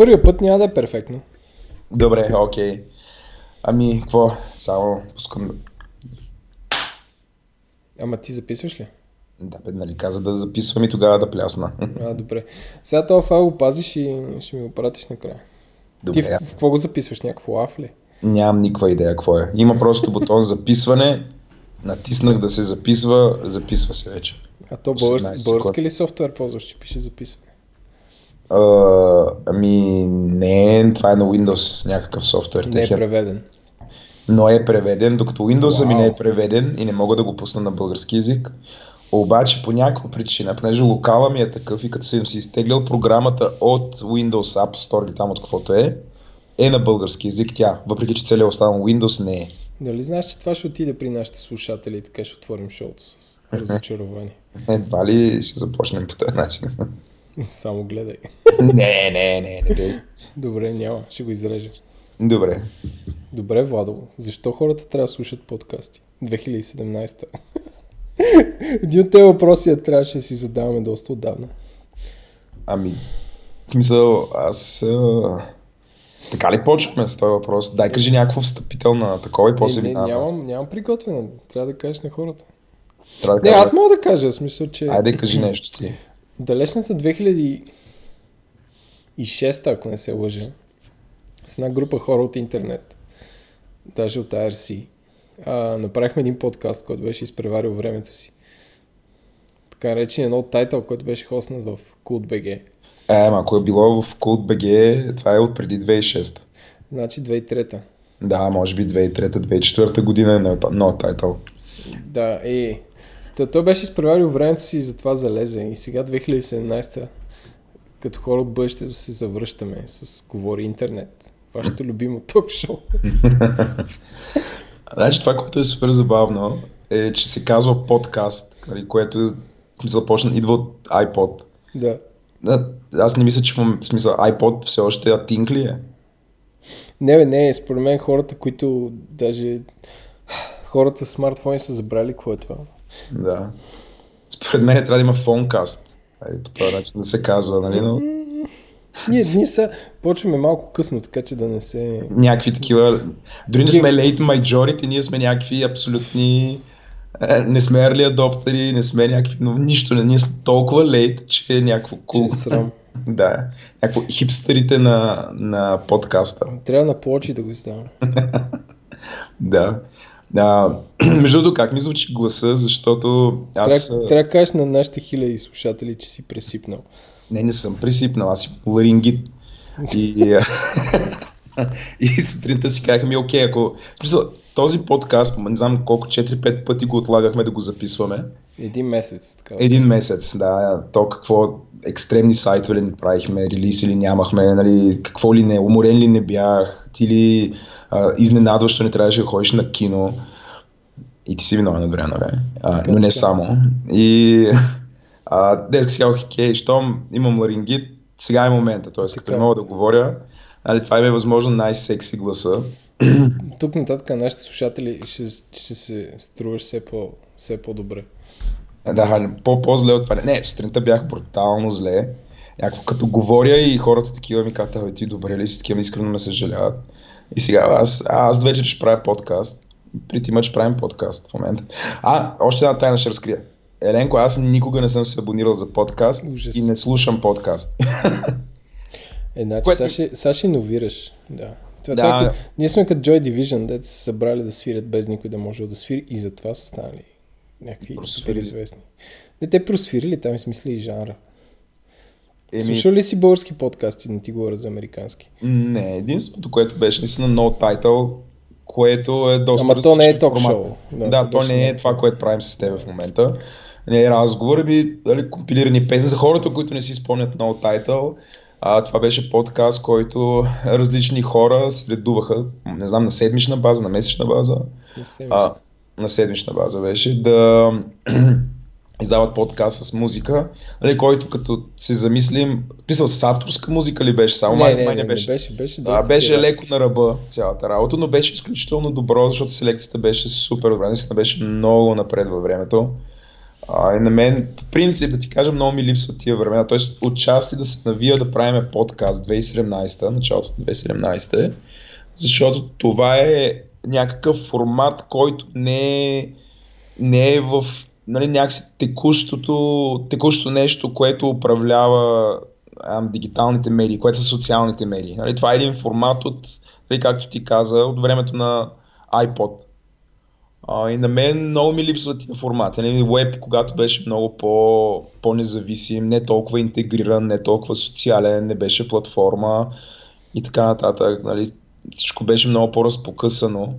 Първия път няма да е перфектно. Добре, окей. Ами, какво? Само пускам. Ама ти записваш ли? Да, бе, нали каза да записвам и тогава да плясна. А, добре. Сега този файл го пазиш и ще ми го пратиш накрая. Добре. Ти в, в какво го записваш? Някакво лав ли? Нямам никаква идея какво е. Има просто бутон записване, натиснах да се записва, записва се вече. А то 18 български, секунди. български ли софтуер ползваш, че пише записване? А, ами не, това е на Windows някакъв софтуер. Не е преведен. но е преведен, докато Windows ми Вау. не е преведен и не мога да го пусна на български язик. Обаче по някаква причина, понеже локала ми е такъв и като съм си изтеглял програмата от Windows App Store или там от каквото е, е на български язик тя, въпреки че целият останал Windows не е. Нали знаеш, че това ще отиде при нашите слушатели и така ще отворим шоуто с разочарование. Едва ли ще започнем по този начин. Само гледай. не, не, не, не, не. Добре, няма. Ще го изрежа. Добре. Добре, Владо. Защо хората трябва да слушат подкасти? 2017. Един от тези въпроси я трябваше да си задаваме доста отдавна. Ами, в смисъл, аз... А... Така ли почваме с този въпрос? Дай кажи някакво встъпителна такова и после не, не, нямам, нямам приготвена. Трябва да кажеш на хората. Трябва да Не, кажа- аз мога да кажа. В смисъл, че Айде кажи нещо ти. Далечната 2006, ако не се лъжа, с една група хора от интернет, даже от IRC, а, направихме един подкаст, който беше изпреварил времето си. Така наречен едно тайтъл, който беше хоснат в CultBG. Е, ама ако е било в Cult BG, това е от преди 2006. Значи 2003. Да, може би 2003-2004 година е нов тайтъл. Да, и Та, той беше изпреварил времето си и затова залезе. И сега 2017 като хора от бъдещето се завръщаме с Говори интернет. Вашето любимо ток-шоу. Значи това, което е супер забавно, е, че се казва подкаст, нали, което започна, идва от iPod. Да. Да, аз не мисля, че в смисъл iPod все още е тинк ли е? Не, бе, не, според мен хората, които даже хората с смартфони са забрали какво е това. Да. Според мен трябва да има фонкаст. По този начин да се казва, нали, но Ние, ние са, почваме малко късно, така че да не се... някакви такива... Дори не сме late majority, ние сме някакви абсолютни... е, Не сме early adoptери, не сме някакви... Но нищо, не, ние сме толкова late, че е някакво Че cool. е срам. да, някакво хипстерите на, на подкаста. Трябва на плочи да го издаваме. Да. А, между другото, как ми звучи гласа, защото аз... Трябва, трябва да кажеш на нашите хиляди слушатели, че си пресипнал. Не, не съм присипнал, аз си ларингит. И, и сутринта си казаха ми, окей, ако... Този подкаст, не знам колко, 4-5 пъти го отлагахме да го записваме. Един месец. Така. Един месец, да. То какво екстремни сайтове ли не правихме, релиз ли нямахме, нали, какво ли не, уморен ли не бях, ти ли а, изненадващо не трябваше да ходиш на кино. И ти си виновен от време на време. А, но не така. само. И а, днес си казах, окей, щом имам ларингит, сега е момента. Т.е. като не мога да говоря, нали, това е възможно най-секси гласа. Тук нататък нашите слушатели ще, ще се струваш все, по, все по-добре. Да, по- по-зле от това. Не, сутринта бях брутално зле. Някакво като говоря и хората такива ми казват, "Абе, ти добре ли си, такива искрено ме съжаляват. И сега аз, аз вечер ще правя подкаст. При Тима ще правим подкаст в момента. А, още една тайна ще разкрия. Еленко, аз никога не съм се абонирал за подкаст Ужас. и не слушам подкаст. Е, значи Което- сега, ще, сега ще иновираш. Да. Това, Да. това, е като- ние сме като Joy Division, дете са събрали да свирят без никой да може да свири и затова са станали някакви супер известни. Не, те просвирили, там смисли и жанра. Еми, Слушал ли си български подкасти, не ти говоря за американски? Не, единственото, което беше наистина no title, което е доста Ама то не е ток шоу. Да, Да, то беше не е това, което правим с теб в момента. Не е разговор, би дали, компилирани песни. За хората, които не си спомнят no title, а, това беше подкаст, който различни хора се редуваха, не знам, на седмична база, на месечна база, Не се а, на седмична база беше, да издават подкаст с музика, нали, който като се замислим, писал с авторска музика ли беше, само май, не, не, не, не беше. не беше, беше Да, беше пиратски. леко на ръба цялата работа, но беше изключително добро, защото селекцията беше супер добра, наистина беше много напред във времето. А, и на мен, по принцип, да ти кажа, много ми липсват тия времена. Тоест, отчасти да се навия да правим подкаст 2017, началото на 2017, защото това е някакъв формат, който не е, не е в нали, някакси текущото, текущото нещо, което управлява ам, дигиталните медии, което са социалните медии. Нали, това е един формат от, нали, както ти каза, от времето на iPod. А, и на мен много ми липсва тия формати. Нали, веб, когато беше много по, по-независим, не толкова интегриран, не толкова социален, не беше платформа и така нататък. Нали, всичко беше много по-разпокъсано.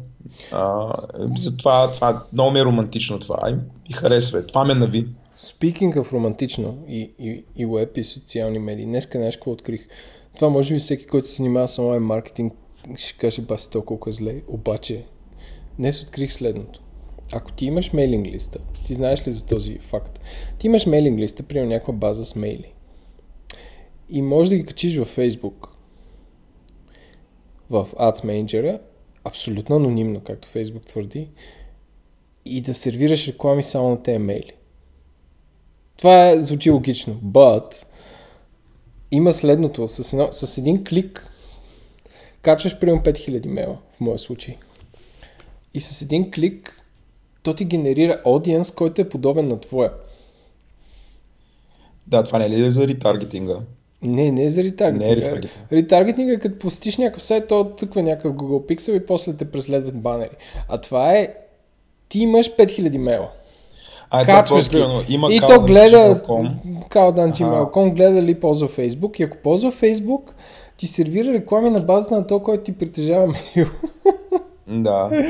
А, затова това, много ми е романтично това и ми харесва. Това ме нави. Speaking of романтично и, и, и веб и социални медии, днеска нещо открих. Това може би всеки, който се занимава с онлайн маркетинг, ще каже баси толкова е зле. Обаче, днес открих следното. Ако ти имаш мейлинг листа, ти знаеш ли за този факт? Ти имаш мейлинг листа, при някаква база с мейли. И можеш да ги качиш във Facebook, в Ads Manager, абсолютно анонимно, както Facebook твърди, и да сервираш реклами само на тези мейли. Това е, звучи логично, but има следното. С, едно, с един клик качваш примерно 5000 мейла, в моя случай. И с един клик то ти генерира аудиенс, който е подобен на твоя. Да, това не е ли за ретаргетинга? Не, не за ретаргетинг. Не е ретаргетинг. Ретаргетинг е като посетиш някакъв сайт, то цъква някакъв Google Pixel и после те преследват банери. А това е, ти имаш 5000 мейла. А, Качваш ги. Има и то гледа, Caldan гледа ли ползва Facebook и ако ползва Facebook, ти сервира реклами на базата на то, който ти притежава мейл. Да.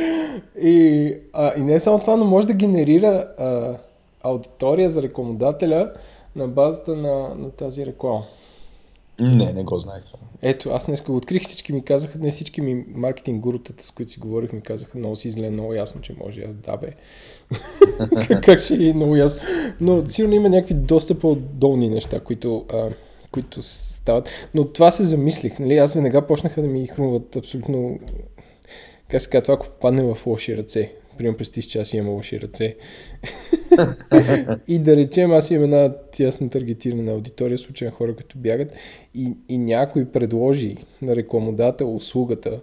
И, а, и не само това, но може да генерира а, аудитория за рекламодателя на базата на, на тази реклама. Не, не го знаех това. Ето, аз днес го открих, всички ми казаха, не всички ми маркетинг гурутата, с които си говорих, ми казаха, много си изгледа много ясно, че може. Аз да бе. как ще е много ясно. Но сигурно има някакви доста по-долни неща, които, а, които стават. Но това се замислих. Нали? Аз веднага почнаха да ми хрумват абсолютно как се казва, това ако попадне в лоши ръце. Примерно представи, че аз имам лоши ръце. и да речем, аз имам една тясно таргетирана аудитория, случайно хора, които бягат и, и някой предложи на рекламодател услугата,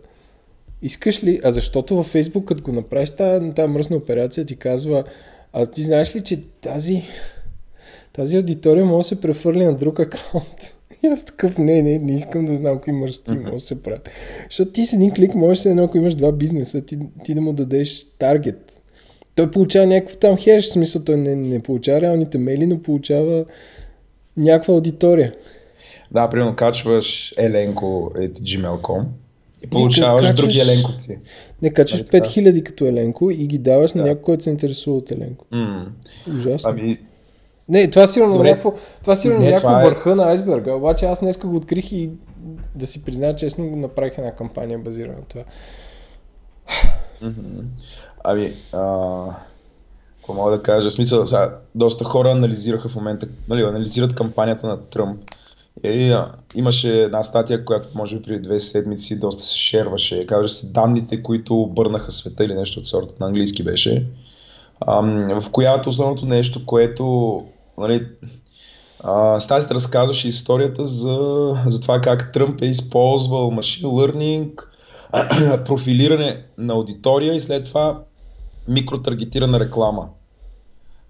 искаш ли, а защото във Фейсбук, като го направиш тази, тази мръсна операция, ти казва, а ти знаеш ли, че тази, тази аудитория може да се прехвърли на друг акаунт? И аз такъв, не, не, не искам да знам кои мръсти mm-hmm. може да се правят. Защото ти с един клик можеш едно, ако имаш два бизнеса, ти, ти да му дадеш таргет. Той получава някакъв там хеш, в смисъл той не, не получава реалните мейли, но получава някаква аудитория. Да, примерно качваш еленко от gmail.com и получаваш и качваш, други еленковци. Не, качваш 5000 нали като еленко и ги даваш да. на някой, който се интересува от еленко. Mm. Ужасно. Ами, не, това сигурно Добре. някакво, това сигурно не, някакво това е... върха на айсберга, обаче аз днес го открих и да си призная честно, направих една кампания базирана на това. Ами, а... какво мога да кажа? В смисъл, сега, доста хора анализираха в момента, нали, анализират кампанията на Тръмп. И, а, имаше една статия, която може би преди две седмици доста се шерваше. Казваше се данните, които обърнаха света или нещо от сорта на английски беше. А, в която основното нещо, което Нали, статията разказваше историята за, за това как Тръмп е използвал машин learning, профилиране на аудитория и след това микротаргетирана реклама.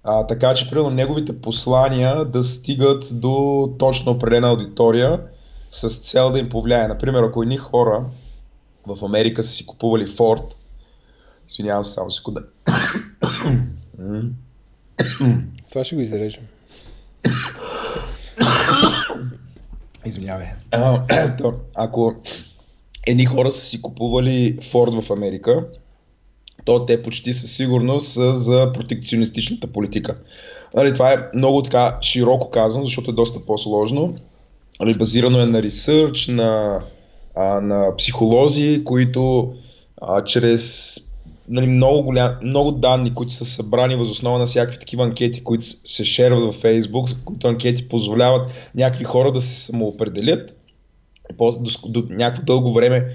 А, така че, примерно, неговите послания да стигат до точно определена аудитория с цел да им повлияе. Например, ако едни хора в Америка са си купували Форд, извинявам се, само секунда. Това ще го изрежем. Извинявай. ако едни хора са си купували Форд в Америка, то те почти със сигурност са за протекционистичната политика. Нали, това е много така широко казано, защото е доста по-сложно. Нали, базирано е на ресърч, на, а, на психолози, които а, чрез нали, много, голям, много данни, които са събрани въз основа на всякакви такива анкети, които се шерват в Facebook, които анкети позволяват някакви хора да се самоопределят. После, до, до някакво дълго време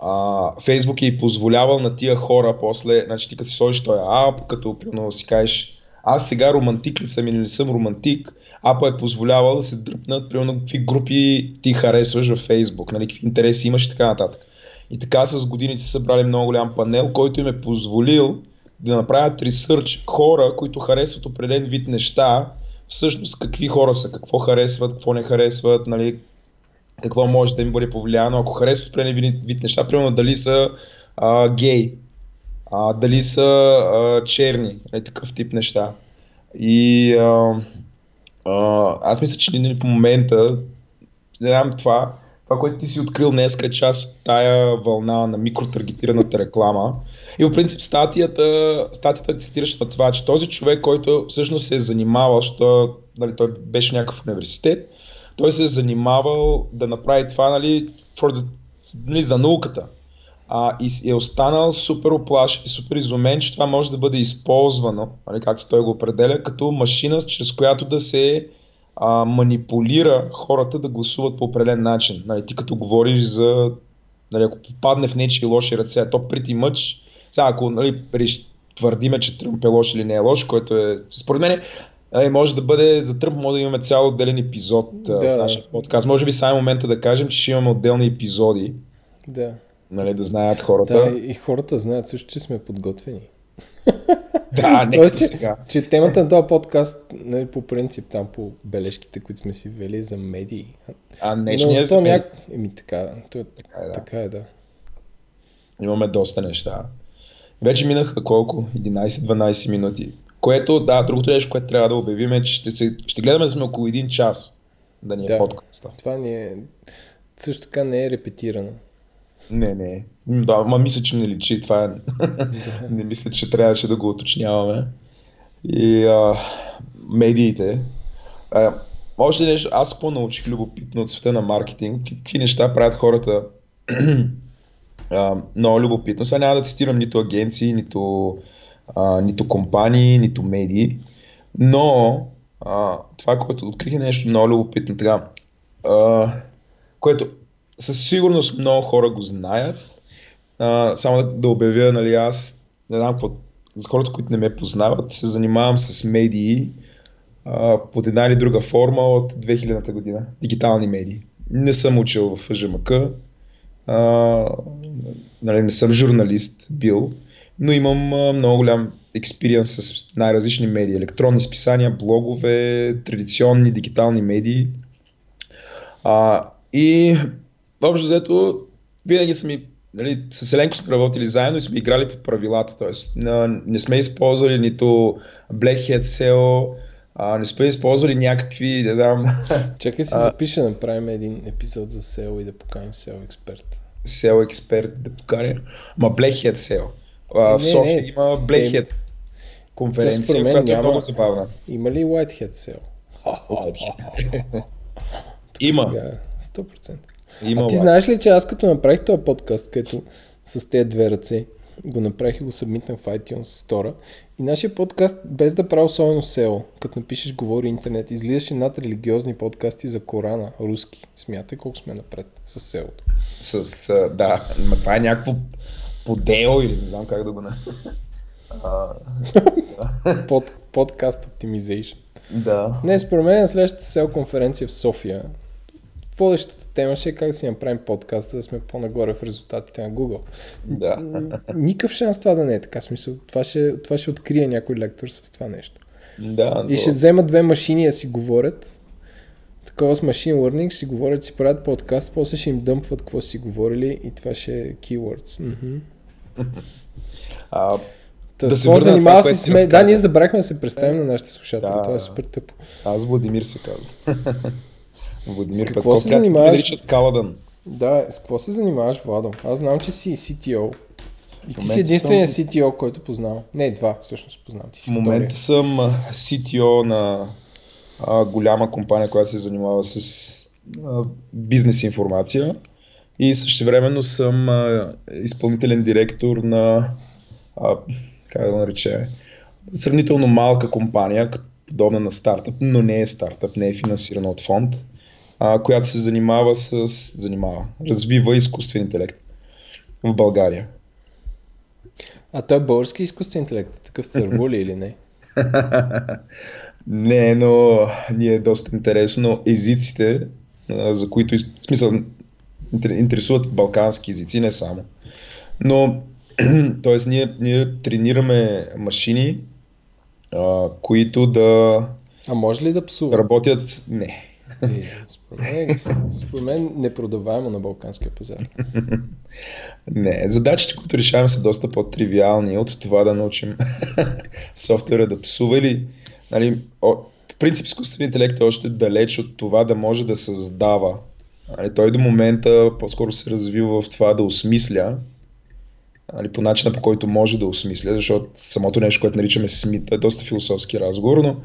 а, Facebook е и позволявал на тия хора после, значи ти като си сложиш този ап, като примерно си кажеш аз сега романтик ли съм или не съм романтик, Апа е позволявал да се дръпнат, примерно, какви групи ти харесваш във Фейсбук, нали, какви интереси имаш и така нататък. И така с годините са събрали много голям панел, който им е позволил да направят ресърч хора, които харесват определен вид неща, всъщност какви хора са, какво харесват, какво не харесват, нали, какво може да им бъде повлияно, ако харесват определен вид, неща, примерно дали са а, гей, а, дали са а, черни, нали, такъв тип неща. И а, а, аз мисля, че в момента, знам това, това, което ти си открил днес е част от тая вълна на микротаргетираната реклама. И по принцип статията, статията цитираш на това, че този човек, който всъщност се е занимавал, защото нали, той беше някакъв университет, той се е занимавал да направи това нали, for the, нали, за науката. А, и е останал супер оплаш и супер изумен, че това може да бъде използвано, нали, както той го определя, като машина, чрез която да се а, манипулира хората да гласуват по определен начин. Нали, ти като говориш за, нали, ако попадне в нечи лоши ръце, то прети мъч, сега ако нали, твърдиме, че Тръмп е лош или не е лош, който е, според мен, нали, може да бъде, за Тръмп може да имаме цял отделен епизод да. в нашия подкаст. Може би само момента да кажем, че ще имаме отделни епизоди. Да. Нали, да знаят хората. Да, и хората знаят също, че сме подготвени. Да, не Тоест, че, сега. че темата на този подкаст, нали, по принцип, там по бележките, които сме си вели за медии. А Но днешния то за няк... Еми така, то е, Така е, да. така е, да. Имаме доста неща. Вече минаха колко? 11-12 минути. Което, да, другото нещо, което трябва да обявим е, че ще, се, ще гледаме да сме около един час да ни е Да. подкаста. Това ни е... Също така не е репетирано. Не, не. Да, ма мисля, че не личи. Това е... не мисля, че трябваше да го уточняваме. И а, медиите. А, още нещо, аз по-научих любопитно от света на маркетинг. Какви неща правят хората а, много любопитно. Сега няма да цитирам нито агенции, нито, а, нито компании, нито медии. Но а, това, което открих е нещо много любопитно. Така, а, което със сигурност много хора го знаят. А, само да, да обявя, нали, аз не знам какво, за хората, които не ме познават, се занимавам с медии а, под една или друга форма от 2000-та година. Дигитални медии. Не съм учил в ЖМК, а, нали, не съм журналист бил, но имам а, много голям експириенс с най-различни медии. Електронни списания, блогове, традиционни дигитални медии. А, и общо взето, винаги са ми, нали, с Еленко сме работили заедно и сме играли по правилата, т.е. не сме използвали нито Black Hat SEO, а, не сме използвали някакви, не знам, Чакай се А- запиша да направим един епизод за SEO и да поканим SEO експерт. SEO експерт да поканя. Ма Black Hat SEO. А, в Не, София не, има Black те- конференция, мен която е няма- много забавна. Има ли Whitehead SEO? Има, Сега, 100%. Има. а ти лайк. знаеш ли, че аз като направих този подкаст, където с тези две ръце го направих и го събмитнах в iTunes Store. И нашия подкаст, без да прави особено SEO, като напишеш говори интернет, излизаше над религиозни подкасти за Корана, руски. Смятай колко сме напред с SEO. С, да, ма това е някакво подело или не знам как да го на... Под, подкаст Optimization. да. Не, според мен на следващата SEO конференция в София, водещата тема ще е как да си направим подкаст, за да сме по-нагоре в резултатите на Google. Да. Никакъв шанс това да не е така. Смисъл, това ще, това ще открие някой лектор с това нещо. Да, И ще вземат две машини да си говорят. Такова с Machine Learning, си говорят, си правят подкаст, после ще им дъмпват какво си говорили и това ще е keywords. Мгм. а, Та, Да се върна на занимава това, с ти ме... Да, ние забрахме да се представим на нашите слушатели. Да. Това е супер тъпо. аз Владимир се казвам. Владимир С какво Петков, се занимаваш? наричат Каладън. Да, с какво се занимаваш, Владо? Аз знам, че си CTO. И ти си единствения съм- CTO, който познавам. Не, два всъщност познавам. Ти си В момента съм CTO на а, голяма компания, която се занимава с а, бизнес информация и същевременно съм а, изпълнителен директор на а, как да го нарече, сравнително малка компания, подобна на стартъп, но не е стартъп, не е финансирана от фонд, а, която се занимава с, занимава, развива изкуствен интелект в България. А той е български изкуствен интелект. Такъв църво ли или не? Не, но ни е доста интересно. Езиците, за които, в смисъл, интер- интересуват балкански езици, не само. Но, т.е. Ние, ние тренираме машини, а, които да, А може ли да да псува? работят... Не. Е, според, мен, според мен непродаваемо на балканския пазар. Не, задачите, които решаваме са доста по-тривиални от това да научим софтуера да псува или, нали, о, в принцип изкуственият интелект е още далеч от това да може да създава. Нали, той до момента по-скоро се развива в това да осмисля, нали, по начина по който може да осмисля, защото самото нещо, което наричаме смит, е доста философски разговор, но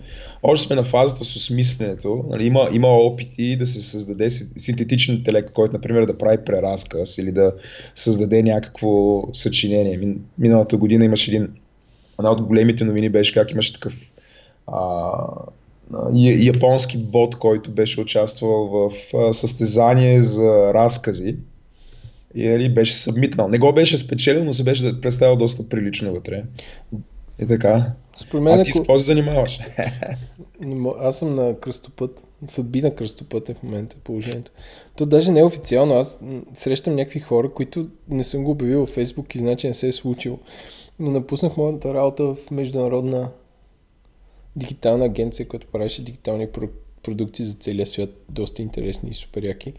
още сме на фазата с осмисленето. Нали, има, има опити да се създаде си- синтетичен интелект, който, например, да прави преразказ или да създаде някакво съчинение. Мин- Миналата година имаше един, една от големите новини беше как имаше такъв а, японски бот, който беше участвал в състезание за разкази и нали, беше събмитнал. Не го беше спечелил, но се беше представил доста прилично вътре. И така. Според мен, А ти с ако... какво се занимаваш? Аз съм на кръстопът. Съдби на кръстопът е в момента положението. То даже не е официално. Аз срещам някакви хора, които не съм го обявил във Фейсбук и значи не се е случило. Но напуснах моята работа в международна дигитална агенция, която правеше дигитални про- продукти за целия свят. Доста интересни и супер яки.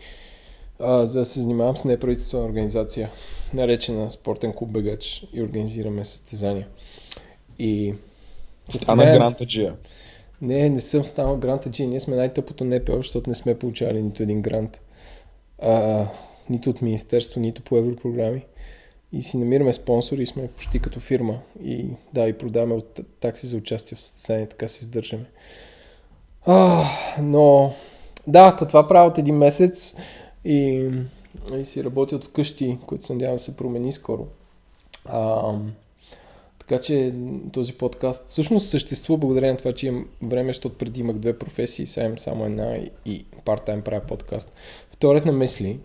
А, за да се занимавам с неправителствена организация, наречена Спортен клуб Бегач и организираме състезания. И Стана състезания- грантаджия. не, не съм станал гранта G. Ние сме най-тъпото НПО, защото не сме получавали нито един грант. А, нито от Министерство, нито по европрограми. И си намираме спонсори и сме почти като фирма. И да, и продаваме от такси за участие в състезание, така се издържаме. А, но да, това правя от един месец и, и си работя от вкъщи, което се надявам да се промени скоро. А, така че този подкаст всъщност съществува благодарение на това, че имам време, защото преди имах две професии, сега имам само една и, и part-time правя подкаст. Вторият на мисли,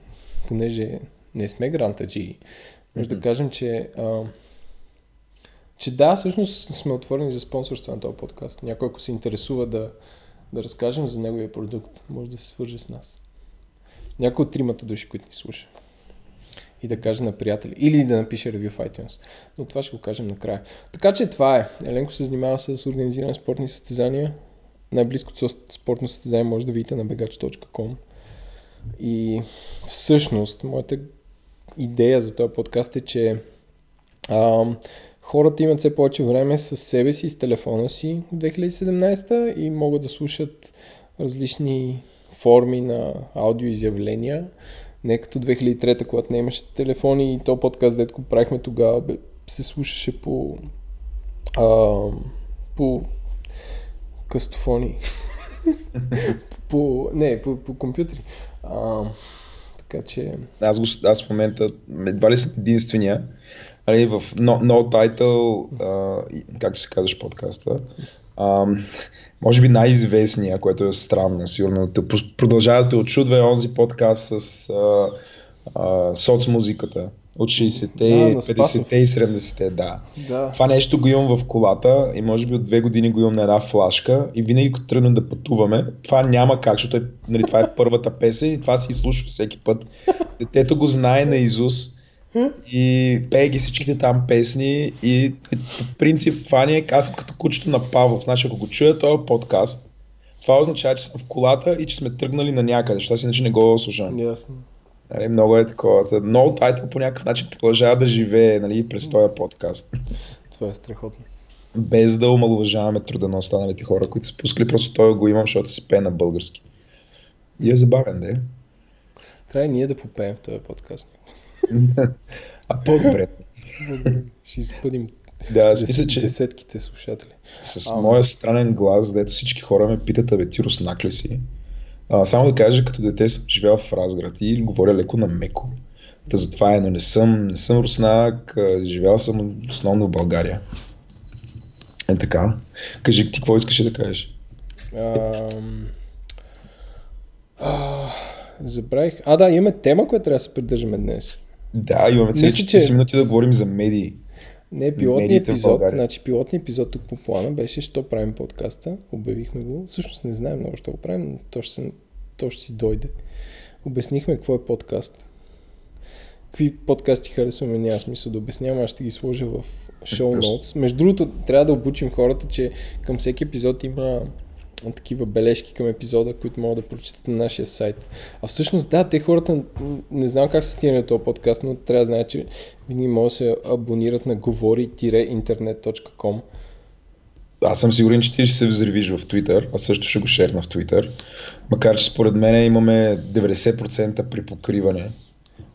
понеже не сме грантаджи, може да кажем, че, а, че да, всъщност сме отворени за спонсорство на този подкаст. Някой, ако се интересува да, да разкажем за неговия продукт, може да се свърже с нас. Някой от тримата души, които ни слуша. И да каже на приятели. Или да напише ревю в iTunes. Но това ще го кажем накрая. Така че това е. Еленко се занимава с организиране спортни състезания. Най-близкото спортно състезание може да видите на begaч.com. И всъщност, моята идея за този подкаст е, че ам, хората имат все повече време с себе си, с телефона си в 2017 и могат да слушат различни форми на аудиоизявления. Не като 2003, когато не имаше телефони и то подкаст, дето правихме тогава, бе, се слушаше по а, по къстофони. по, не, по, по компютри. А, така че... Аз, го, аз в момента едва ли съм единствения. Нали, в no, no Title, а, както се казваш подкаста, а, може би най-известния, което е странно, сигурно. Те прос- Продължава да те очудва е онзи подкаст с а, а, соцмузиката от 60-те, Да, на Спасов. 50-те и 70-те, да. Да. Това нещо го имам в колата и може би от две години го имам на една флашка и винаги като тръгна да пътуваме, това няма как, защото е, нали, това е първата песен и това си изслушва всеки път. Детето го знае на Изус и пее ги всичките там песни и по принцип това ни е, аз съм като кучето на Павлов, значи ако го чуя този подкаст, това означава, че съм в колата и че сме тръгнали на някъде, защото аз иначе не го слушам. Ясно. Нали, много е такова. Та, No Title по някакъв начин продължава да живее нали, през този подкаст. Това е страхотно. Без да омалуважаваме труда на останалите хора, които са пускали, просто той го имам, защото се пее на български. И е забавен, да е. Трябва и ние да попеем в този подкаст. А по-добре. Ще изпъдим Да, аз мисля, че десетките слушатели. с Ама. моя странен глас, дето всички хора ме питат, абе ти руснак ли си? А, само да кажа, като дете съм живял в Разград и говоря леко на меко. Та затова е, но не съм, не съм руснак, а, живял съм основно в България. Е така. Кажи ти какво искаш да кажеш? Ам... А, забравих. А, да, имаме тема, която трябва да се придържаме днес. Да, имаме цели Мисля, 40 че- минути да говорим за медии. Не, пилотният епизод, значи пилотният епизод тук по плана беше, що правим подкаста, обявихме го. Всъщност не знаем много, що го правим, но то ще, се, то ще си дойде. Обяснихме какво е подкаст. Какви подкасти харесваме, няма смисъл да обяснявам, аз ще ги сложа в шоу ноутс. Между другото, трябва да обучим хората, че към всеки епизод има такива бележки към епизода, които могат да прочитат на нашия сайт. А всъщност, да, те хората не знам как са стигнали до този подкаст, но трябва да знаят, че винаги могат да се абонират на говори-интернет.com. Аз съм сигурен, че ти ще се взривиш в Twitter, аз също ще го шерна в Twitter. Макар, че според мен имаме 90% при покриване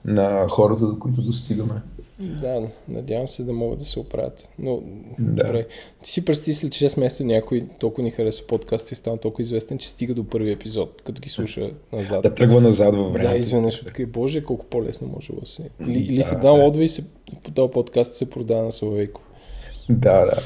на хората, до които достигаме. Да, надявам се да могат да се оправят. Но, Да. добре. Ти си представи след 6 месеца някой толкова ни харесва подкаст и стана толкова известен, че стига до първи епизод, като ги слуша назад. Да тръгва назад във времето. Да, изведнъж откри, боже, колко по-лесно може да се... Или, или Да, се да. даунлодва и се, по този подкаст се продава на Славейко. Да, да.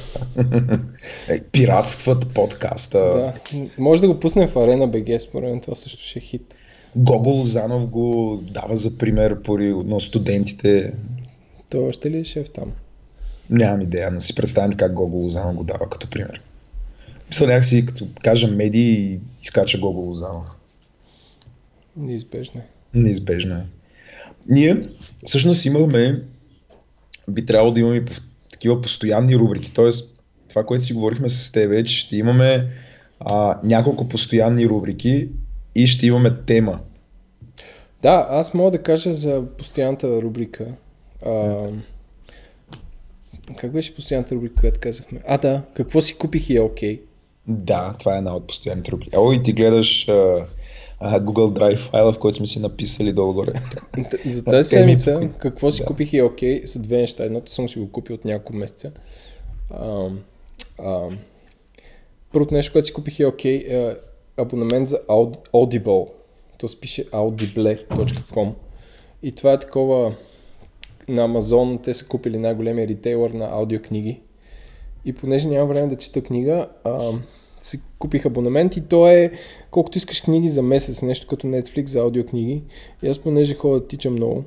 Е, Пиратстват подкаста. Да, може да го пуснем в Арена БГ, според мен това също ще е хит. Гого Лозанов го дава за пример пори на студентите. Той още ли е шеф там? Нямам идея, но си представям как Гого Лозанов го дава като пример. Мисля някакси, като кажа медии и изкача Гого Лозанов. Неизбежно е. Неизбежно е. Ние всъщност имахме, би трябвало да имаме такива постоянни рубрики. Тоест, това, което си говорихме с теб че ще имаме а, няколко постоянни рубрики и ще имаме тема. Да, аз мога да кажа за постоянната рубрика. А, как беше постоянната рубрика, която казахме? А, да, какво си купих и е окей. Да, това е една от постоянните рубрики. О, и ти гледаш а, а, Google Drive файла, в който сме си написали долу-горе. За тази седмица, какво си да. купих и е окей, са две неща. Едното съм си го купил от няколко месеца. А, а, първото нещо, което си купих е окей, е абонамент за Aud- Audible. То се пише audible.com. И това е такова на Амазон, те са купили най-големия ритейлър на аудиокниги. И понеже нямам време да чета книга, а, си купих абонамент и то е колкото искаш книги за месец, нещо като Netflix за аудиокниги. И аз понеже ходя да тичам много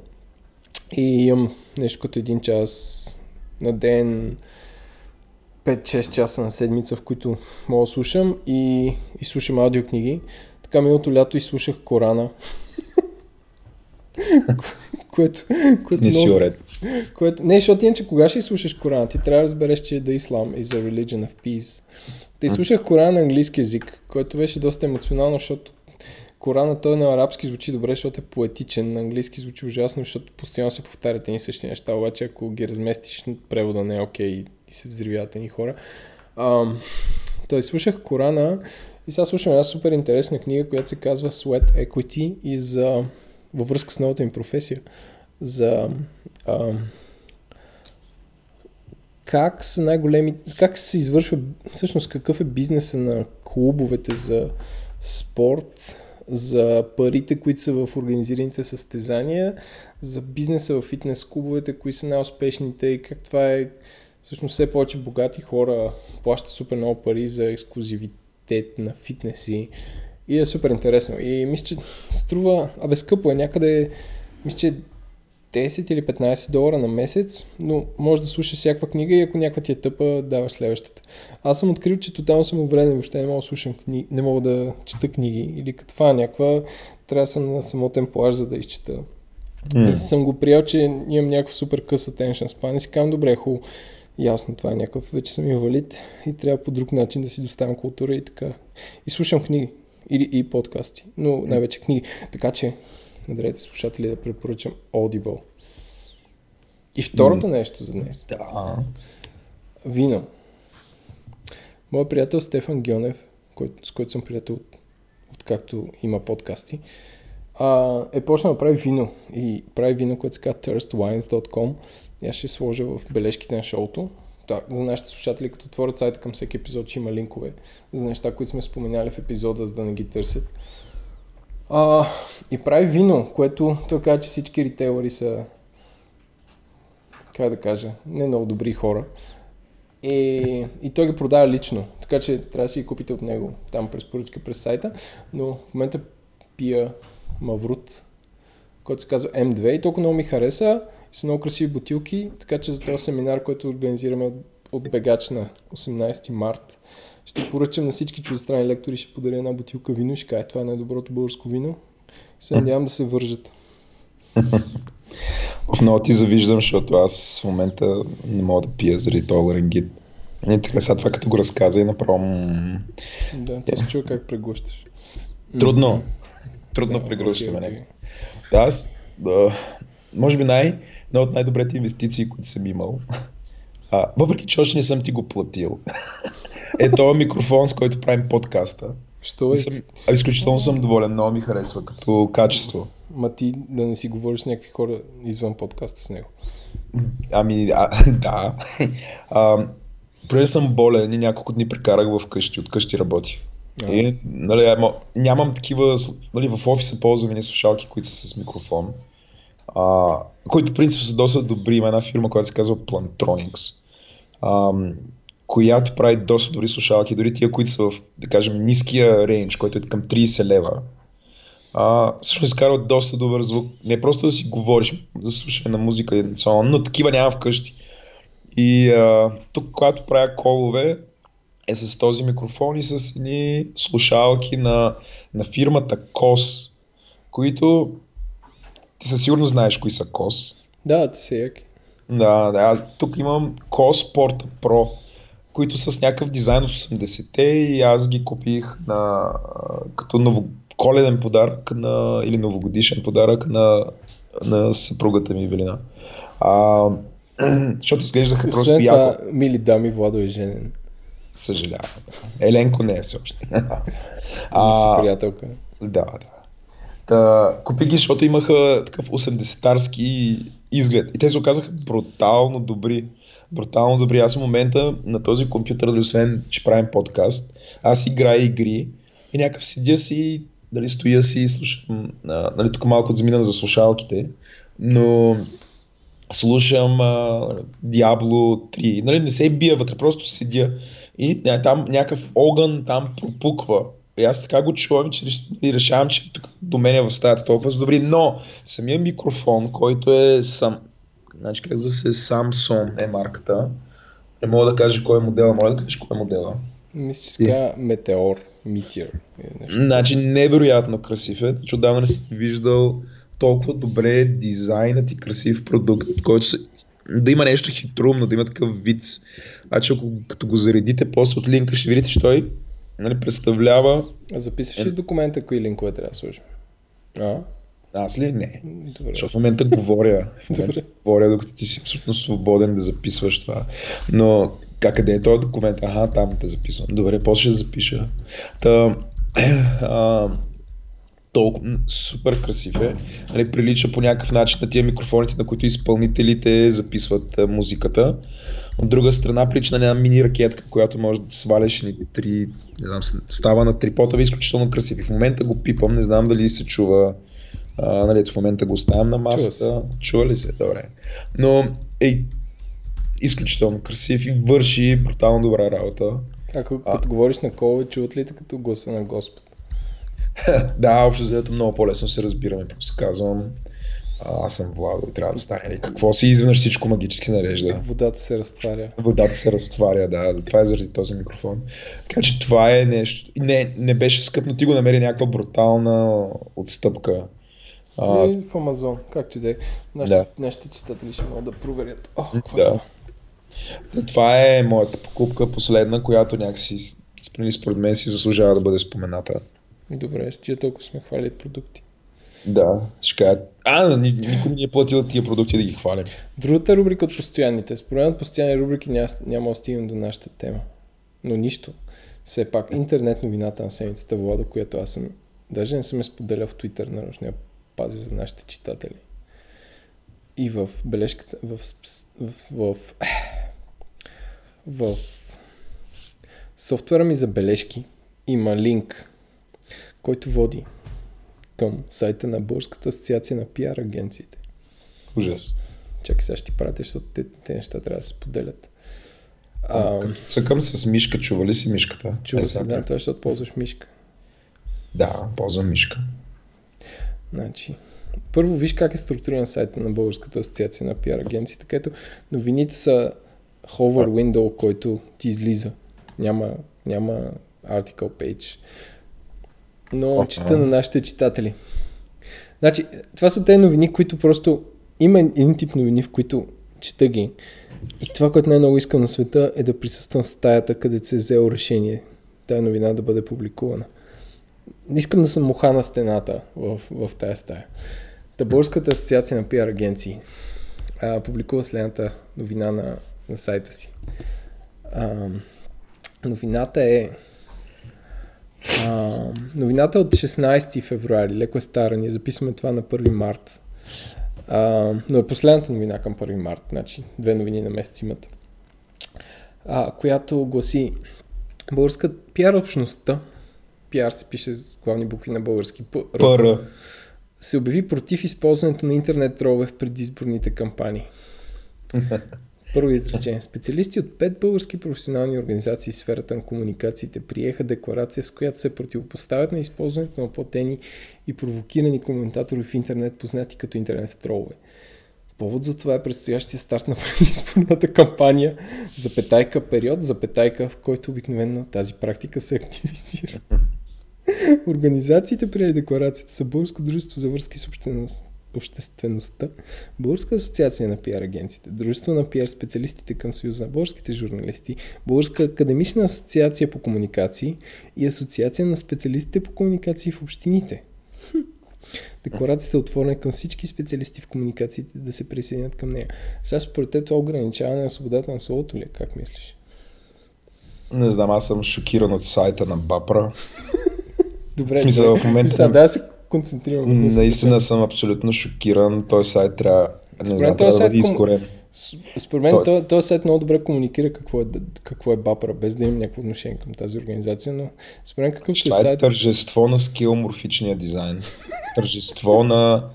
и имам нещо като един час на ден, 5-6 часа на седмица, в които мога да слушам и, и слушам аудиокниги. Така миналото лято изслушах Корана. което, което Не си уред. което... Не, защото иначе кога ще слушаш Корана? Ти трябва да разбереш, че The Islam is a religion of peace. Те слушах Корана на английски язик, който беше доста емоционално, защото Корана той на арабски звучи добре, защото е поетичен, на английски звучи ужасно, защото постоянно се повтарят едни същи неща, обаче ако ги разместиш, превода не е окей и се взривяват едни хора. Ам, той слушах Корана и сега слушам една супер интересна книга, която се казва Sweat Equity и за, във връзка с новата ми професия за ам, как са най-големи, как се извършва, всъщност какъв е бизнеса на клубовете за спорт, за парите, които са в организираните състезания, за бизнеса в фитнес клубовете, кои са най-успешните и как това е всъщност все повече богати хора плащат супер много пари за ексклюзивитет на фитнеси и е супер интересно. И мисля, че струва, абе скъпо е някъде, мисля, че 10 или 15 долара на месец, но може да слушаш всякаква книга и ако някаква ти е тъпа, даваш следващата. Аз съм открил, че тотално съм увреден, въобще не мога да слушам книги, не мога да чета книги или като това някаква, трябва да съм на самотен плаж, за да изчета. М. И съм го приел, че имам някакъв супер къс attention span и си казвам, добре, хубаво, ясно, това е някакъв, вече съм инвалид и трябва по друг начин да си доставям култура и така. И слушам книги или и подкасти, но най-вече книги. Така че, на древите слушатели да препоръчам Audible. И второто нещо за днес. Да. Вино. Моят приятел Стефан Гьонев, с който съм приятел от, откакто има подкасти, а, е почнал да прави вино. И прави вино, което се казва thirstwines.com. И аз ще сложа в бележките на шоуто. Да, за нашите слушатели, като отворят сайта към всеки епизод, ще има линкове за неща, които сме споменали в епизода, за да не ги търсят. А, и прави вино, което той каза, че всички ритейлери са как да кажа, не много добри хора. И, и той ги продава лично, така че трябва да си ги купите от него там през поръчка, през сайта. Но в момента пия Маврут, който се казва M2 и толкова много ми хареса Са много красиви бутилки, така че за този семинар, който организираме от, от Бегач на 18 март, ще поръчам на всички чуждестранни лектори, ще подаря една бутилка вино и ще кажа, това е най-доброто българско вино. И се надявам да се вържат. Много ти завиждам, защото аз в момента не мога да пия заради този ларингит. И така сега това като го разказа и направо... Да, то се чува как преглъщаш. Трудно. Трудно Да, окей. Да, аз, да, може би най, една от най-добрите инвестиции, които съм имал. А, въпреки, че още не съм ти го платил. е този микрофон, с който правим подкаста. Що е? Съм, изключително съм доволен, много ми харесва като качество. Ма ти да не си говориш с някакви хора извън подкаста с него. Ами, а, да. А, преди съм болен и няколко дни прекарах в къщи, от къщи работих. А. И, нали, ама, нямам такива, нали, в офиса ползвам едни слушалки, които са с микрофон, а, които принцип са доста добри. Има една фирма, която се казва Plantronics, а, която прави доста добри слушалки, дори тия, които са в, да кажем, ниския рейндж, който е към 30 лева. А, всъщност изкарват доста добър звук. Не просто да си говориш за слушане на музика, и но такива няма вкъщи. И а, тук, когато правя колове, е с този микрофон и с едни слушалки на, на фирмата KOS, които ти със сигурно знаеш кои са KOS. Да, ти се яки. Да, да, аз тук имам KOS Porta Pro, които са с някакъв дизайн от 80-те и аз ги купих на, като ново, коледен подарък на, или новогодишен подарък на, на съпругата ми Велина. А, защото изглеждаха просто Освен яко. това, мили дами, Владо е женен. Съжалявам. Еленко не е все още. Си а, приятелка. да, да. Та, купи ги, защото имаха такъв 80-тарски изглед. И те се оказаха брутално добри. Брутално добри. Аз в момента на този компютър, освен, че правим подкаст, аз играя игри и някакъв седя си, дали стоя си и слушам, а, нали, тук малко замина за слушалките, но слушам а, Diablo 3. Нали, не се бия вътре, просто седя и ня- там някакъв огън там пропуква. И аз така го чувам, че и решавам, че тук до мен в стаята толкова са добри, но самия микрофон, който е сам, значи как за се Samsung е марката, не мога да кажа кой е модела, моля да кажеш кой е модела. Мисля, че ска Метеор, Meteor. е. Значи невероятно красив е, че отдавна не съм виждал толкова добре дизайнът и красив продукт, който се, да има нещо хитрумно, да има такъв вид. Значи ако като го заредите после от линка ще видите, че той нали, представлява... А записваш ли документа, кои линкове трябва да сложим? А? Аз ли? Не. Добре. Защото в момента говоря. В момента Добре. говоря, докато ти си абсолютно свободен да записваш това. Но как къде е този документ? Аха, там те записвам. Добре, после ще запиша. Та, а, толкова супер красив е. Нали, прилича по някакъв начин на тия микрофоните, на които изпълнителите записват музиката. От друга страна прилича на една мини ракетка, която може да сваляш ни три, не знам, става на три потава, изключително красив. И в момента го пипам, не знам дали се чува. А, нали, в момента го оставям на масата. Чува, ли се? Добре. Но е изключително красив и върши брутално добра работа. Ако А. като говориш на колове, чуват ли те като гласа на Господ? да, общо взето много по-лесно се разбираме. Просто казвам, а, аз съм Владо и трябва да стане. Нали, какво си изведнъж всичко магически нарежда. Водата се разтваря. Водата се разтваря, да. Това е заради този микрофон. Така че това е нещо. и Не, не беше скъп, но ти го намери някаква брутална отстъпка. А, И в Амазон, както и да е. Нашите, Да. нашите читатели ще могат да проверят. О, какво Да. е това? Та, това е моята покупка, последна, която някакси според мен си заслужава да бъде спомената. Добре, с тия толкова сме хвалили продукти. Да, ще кажа. А, ни- никой не е платил тия продукти да ги хвалим. Другата рубрика от постоянните. Според постоянни рубрики няма, да стигнем до нашата тема. Но нищо. Все пак, интернет новината на седмицата Влада, която аз съм, даже не съм я споделял в Twitter, нарочно я пазя за нашите читатели. И в бележката, в, в, в, в, в софтуера ми за бележки има линк, който води към сайта на Българската асоциация на пиар агенциите. Ужас. Чакай, сега ще ти пратя, защото те, те неща трябва да се споделят. А, Цъкам с мишка, чува ли си мишката? чува Е, се, да, това е, защото ползваш мишка. Да, ползвам мишка. Значи, първо виж как е структуриран сайта на Българската асоциация на пиар агенции, където новините са hover window, който ти излиза. Няма, няма article page. Но чета на нашите читатели. Значи, това са те новини, които просто има един тип новини, в които чета ги. И това, което най-много искам на света е да присъствам в стаята, където се е взело решение тая новина да бъде публикувана. Искам да съм муха на стената в, в тая стая. Таборската асоциация на пиар агенции а, публикува следната новина на, на сайта си. А, новината е а, новината е от 16 февруари, леко е стара, ние записваме това на 1 март. А, но е последната новина към 1 март, значи две новини на месец имат. А, която гласи Българска пиар общността, пиар се пише с главни букви на български Пър. се обяви против използването на интернет тролове в предизборните кампании. Първо изречение. Специалисти от пет български професионални организации в сферата на комуникациите приеха декларация, с която се противопоставят на използването на платени и провокирани коментатори в интернет, познати като интернет тролове. Повод за това е предстоящия старт на предизборната кампания, запетайка период, запетайка, в който обикновено тази практика се активизира. Организациите приели декларацията са Българско дружество за връзки с общеност, обществеността, Българска асоциация на пиар агенциите, Дружество на пиар специалистите към Съюза на българските журналисти, Българска академична асоциация по комуникации и Асоциация на специалистите по комуникации в общините. Декларацията е отворена към всички специалисти в комуникациите да се присъединят към нея. Сега според теб това ограничаване на свободата на словото ли? Е? Как мислиш? Не знам, аз съм шокиран от сайта на Бапра. Добре, в смисъл, в момента... Сега, да се концентрирам. Наистина съм абсолютно шокиран. Този сайт трябва, не Според знам, трябва да бъде изкорен. Според мен той... този сайт много добре комуникира какво е, какво е Бапра, без да имам някакво отношение към тази организация, но според мен какъв ще е сайт... тържество на скилморфичния дизайн. тържество на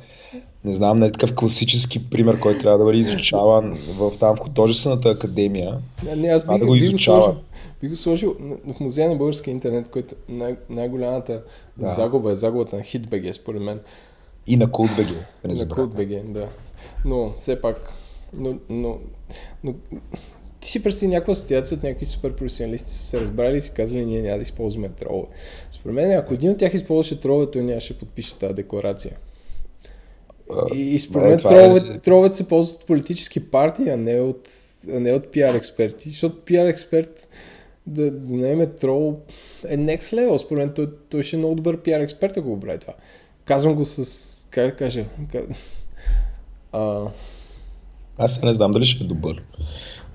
не знам, не е такъв класически пример, който трябва да бъде изучаван в там в художествената академия. Не, не аз бих, да го бих изучава. Сложил, би го сложил в музея на българския интернет, който най- най-голямата да. загуба е загубата на HitBG, според мен. И на CodeBG. Да на CodeBG, да. Но все пак, но, но, но ти си представи някаква асоциация от някакви супер професионалисти са се разбрали и си казали, ние няма да използваме тролове. Според мен, ако един от тях използваше тролове, той нямаше подпише тази декларация. И, и според мен е... троловете се ползват от политически партии, а не от, а не от пиар експерти, защото пиар експерт да, да наеме трол е next level. Според мен той, той ще е много добър пиар експерт, ако го прави това. Казвам го с, как да кажа, а... Аз не знам дали ще е добър,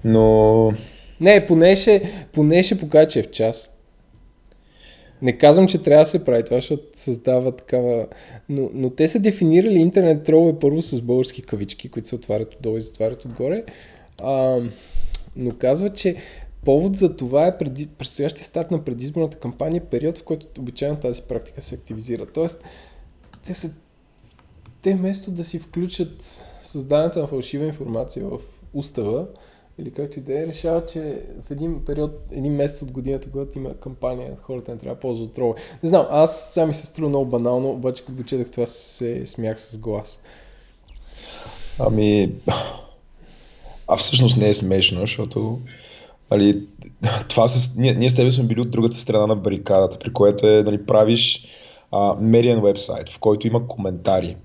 но... Не, поне ще, поне ще покаже, че е в час. Не казвам, че трябва да се прави това, защото създава такава... Но, но те са дефинирали интернет тролове първо с български кавички, които се отварят отдолу и затварят отгоре. А, но казват, че повод за това е преди, предстоящия старт на предизборната кампания, период, в който обичайно тази практика се активизира. Тоест, те са те вместо да си включат създаването на фалшива информация в устава, или както и да е, решава, че в един период, един месец от годината, когато има кампания, хората не трябва да ползват тролове. Не знам, аз сега се струва много банално, обаче като го четах това се смях с глас. Ами, а всъщност не е смешно, защото али, това с, ние, ние с тебе сме били от другата страна на барикадата, при което е, нали, правиш а, медиен вебсайт, в който има коментари.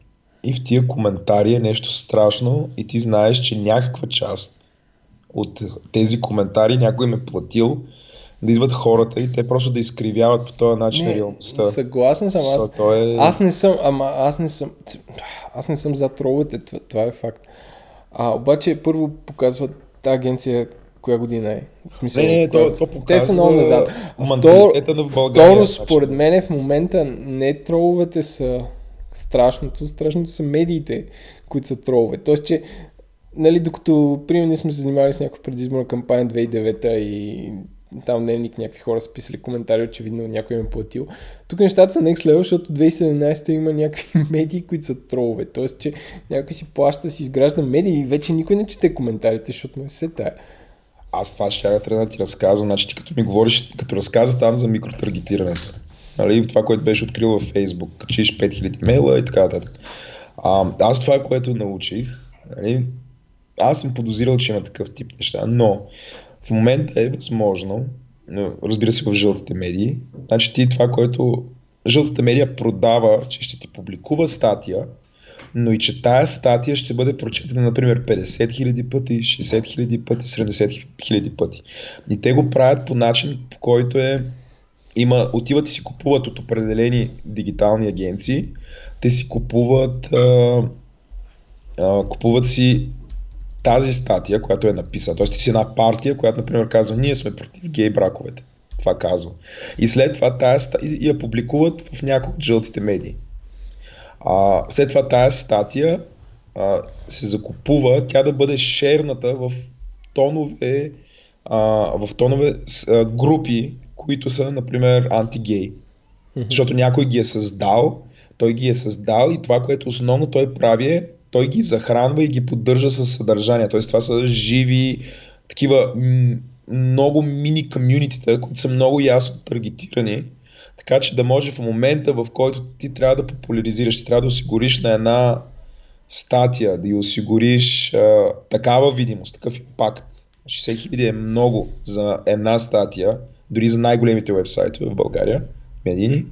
И в тия коментари е нещо страшно и ти знаеш, че някаква част от тези коментари някой ме платил да идват хората и те просто да изкривяват по този начин не, реалността. Съгласен съм. Аз, е... аз не съм, ама аз не съм, аз не съм за троловете, това, това е факт. А, обаче първо показват тази агенция коя година е. В смисъл, не, не, то, то показва Те са много назад. Второ, второ, според мен в момента не троловете са страшното, страшното са медиите, които са тролове. Тоест, че нали, докато, примерно, сме се занимавали с някаква предизборна кампания 2009 и там дневник някакви хора са писали коментари, очевидно някой им е платил. Тук нещата са next level, защото 2017 има някакви медии, които са тролове. Тоест, че някой си плаща, си изгражда медии и вече никой не чете коментарите, защото му е се тая. Аз това ще трябва да ти разказвам. Значи ти като ми говориш, като разказа там за микротаргетирането. Нали, това, което беше открил във Facebook, качиш 5000 мейла и така нататък. Аз това, което научих, нали, аз съм подозирал, че има такъв тип неща, но в момента е възможно, разбира се в жълтите медии, значи ти това, което жълтата медия продава, че ще ти публикува статия, но и че тая статия ще бъде прочетена, например, 50 000 пъти, 60 000 пъти, 70 000 пъти. И те го правят по начин, по който е има, отиват и си купуват от определени дигитални агенции, те си купуват а, а, купуват си тази статия, която е написана. Тоест ти си една партия, която, например, казва, ние сме против гей браковете. Това казва. И след това тази я публикуват в някои от жълтите медии. А, след това тази статия а, се закупува тя да бъде шерната в тонове, а, в тонове а, групи, които са, например, антигей. Mm-hmm. Защото някой ги е създал, той ги е създал и това, което основно той прави е, той ги захранва и ги поддържа със съдържание. Тоест това са живи, такива много мини комюнитита, които са много ясно таргетирани така че да може в момента, в който ти трябва да популяризираш, ти трябва да осигуриш на една статия, да й осигуриш а, такава видимост, такъв импакт. 60 хиляди е много за една статия, дори за най-големите вебсайтове в България, медийни.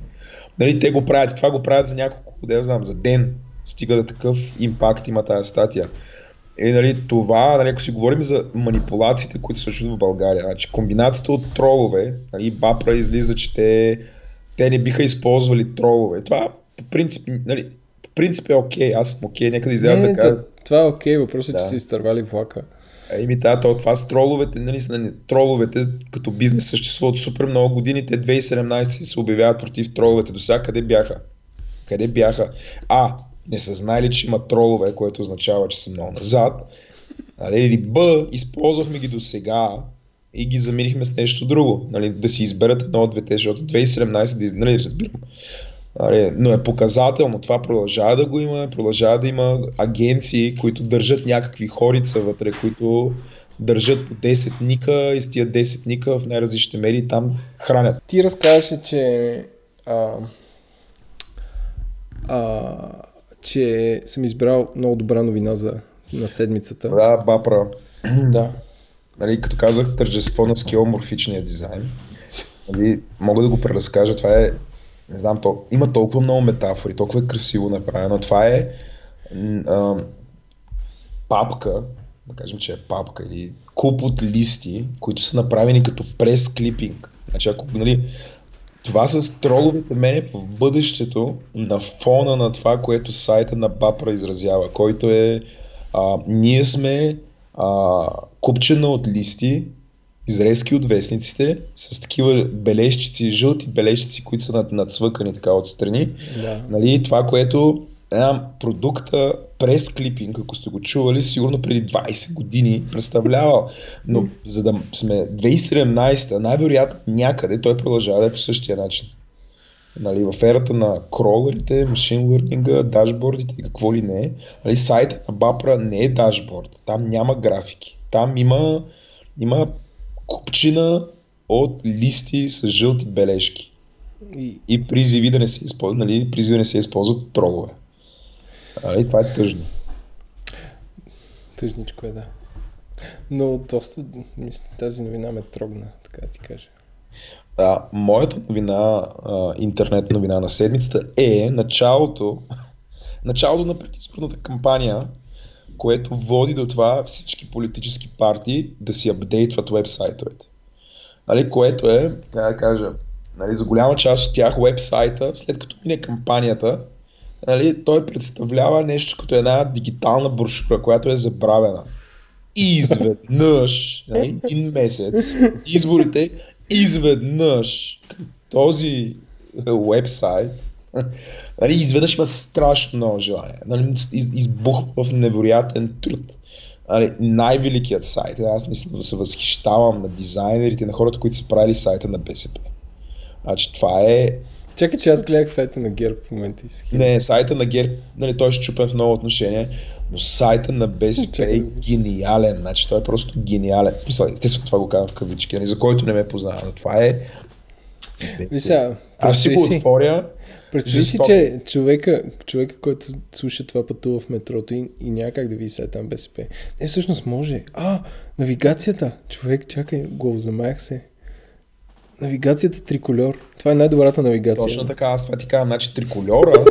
Нали, те го правят това го правят за няколко, да я знам, за ден, стига да такъв импакт има тази статия. И нали, това, нали, ако си говорим за манипулациите, които се случват в България, значи комбинацията от тролове, нали, Бапра излиза, че те те не биха използвали тролове. Това по принцип, нали, по принцип е окей, аз съм окей, нека да излязат да кажа. Това е окей, въпросът е, да. че са изтървали влака. Еми да, то, това с троловете, нали, са, троловете като бизнес съществуват супер много години, те 2017 се обявяват против троловете, до сега къде бяха? Къде бяха? А, не са знаели, че има тролове, което означава, че са много назад. Нали, или Б, използвахме ги до сега, и ги заменихме с нещо друго. Нали, да си изберат едно от двете, защото 2017, нали, разбирам. Нали, но е показателно. Това продължава да го има, продължава да има агенции, които държат някакви хорица вътре, които държат по 10 ника и с тия 10 ника в най-различните медии там хранят. Ти разказваше, че а, а, че съм избрал много добра новина за на седмицата. Да, Бапра. Да нали, като казах, тържество на скеоморфичния дизайн. Нали, мога да го преразкажа, това е, не знам, то, има толкова много метафори, толкова е красиво направено. Това е а, папка, да кажем, че е папка или куп от листи, които са направени като прес клипинг. Значи, ако, нали, това с троловете мене в бъдещето на фона на това, което сайта на Бапра изразява, който е а, ние сме а, купчена от листи, изрезки от вестниците, с такива бележчици, жълти бележчици, които са над, надцвъкани така отстрани. Да. Нали, това, което една продукта прес клипинг, ако сте го чували, сигурно преди 20 години представлявал. Но за да сме 2017, най-вероятно някъде той продължава да е по същия начин. Нали, в ерата на кролерите, машин лърнинга, дашбордите и какво ли не. Нали, сайта на Бапра не е дашборд. Там няма графики. Там има, има купчина от листи с жълти бележки. И, и призиви да не се използват, нали, призиви да не се използват тролове. Нали, това е тъжно. Тъжничко е, да. Но доста, мисля, тази новина ме трогна, така да ти кажа. А, моята новина, а, интернет новина на седмицата е началото, началото на предизборната кампания, което води до това всички политически партии да си апдейтват вебсайтовете. Нали, което е, да кажа, нали, за голяма част от тях вебсайта, след като мине кампанията, нали, той представлява нещо като една дигитална брошура, която е забравена. Изведнъж, нали, един месец, изборите, изведнъж този вебсайт нали, изведнъж има страшно много желание. Нали, избухва в невероятен труд. Нали, най-великият сайт. Аз наистина се възхищавам на дизайнерите, на хората, които са правили сайта на БСП. Значи това е Чакай, че аз гледах сайта на ГЕРБ в момента и си. Не, сайта на ГЕРБ, нали, той е щупен в много отношение, но сайта на БСП е гениален. Значи, той е просто гениален. В смисъл, естествено това го казвам в кавички, нали, за който не ме познава, но това е... Вися, аз ще го отворя, Представи си, че човека, човека, който слуша това пътува в метрото и, и някак да ви се там БСП. Не, всъщност може. А, навигацията. Човек, чакай, го замаях се. Навигацията трикольор. Това е най-добрата навигация. Точно така, аз това ти казвам, значи трикольора.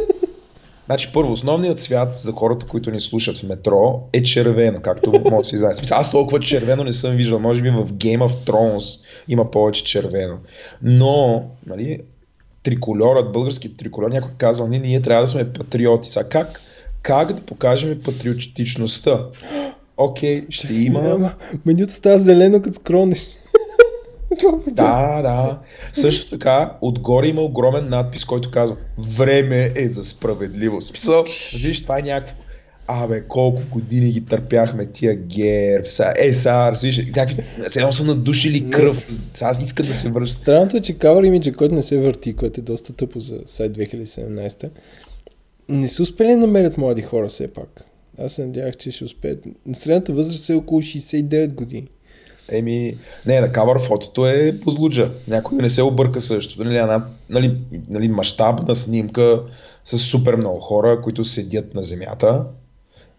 значи първо, основният цвят за хората, които ни слушат в метро е червено, както може да си знаете. Аз толкова червено не съм виждал, може би в Game of Thrones има повече червено. Но, нали, трикольорът, български трикольор, някой казал, ние, ние трябва да сме патриоти. Сега как, как да покажем патриотичността? Окей, ще има... Менюто става зелено, като скронеш. Да, да. Също така, отгоре има огромен надпис, който казва Време е за справедливост. Смисъл, виж, това е някакво. Абе, колко години ги търпяхме тия герб, са, е, са, виж, някакви, сега са надушили кръв, сега аз искам да се връща. Странното е, че Cover Image, който не се върти, което е доста тъпо за сайт 2017, не са успели да намерят млади хора все пак. Аз се надявах, че ще успеят. Средната възраст е около 69 години. Еми, не, на кавър фотото е позлуджа. Някой не се обърка също. Нали, една, нали, нали, мащабна снимка с супер много хора, които седят на земята.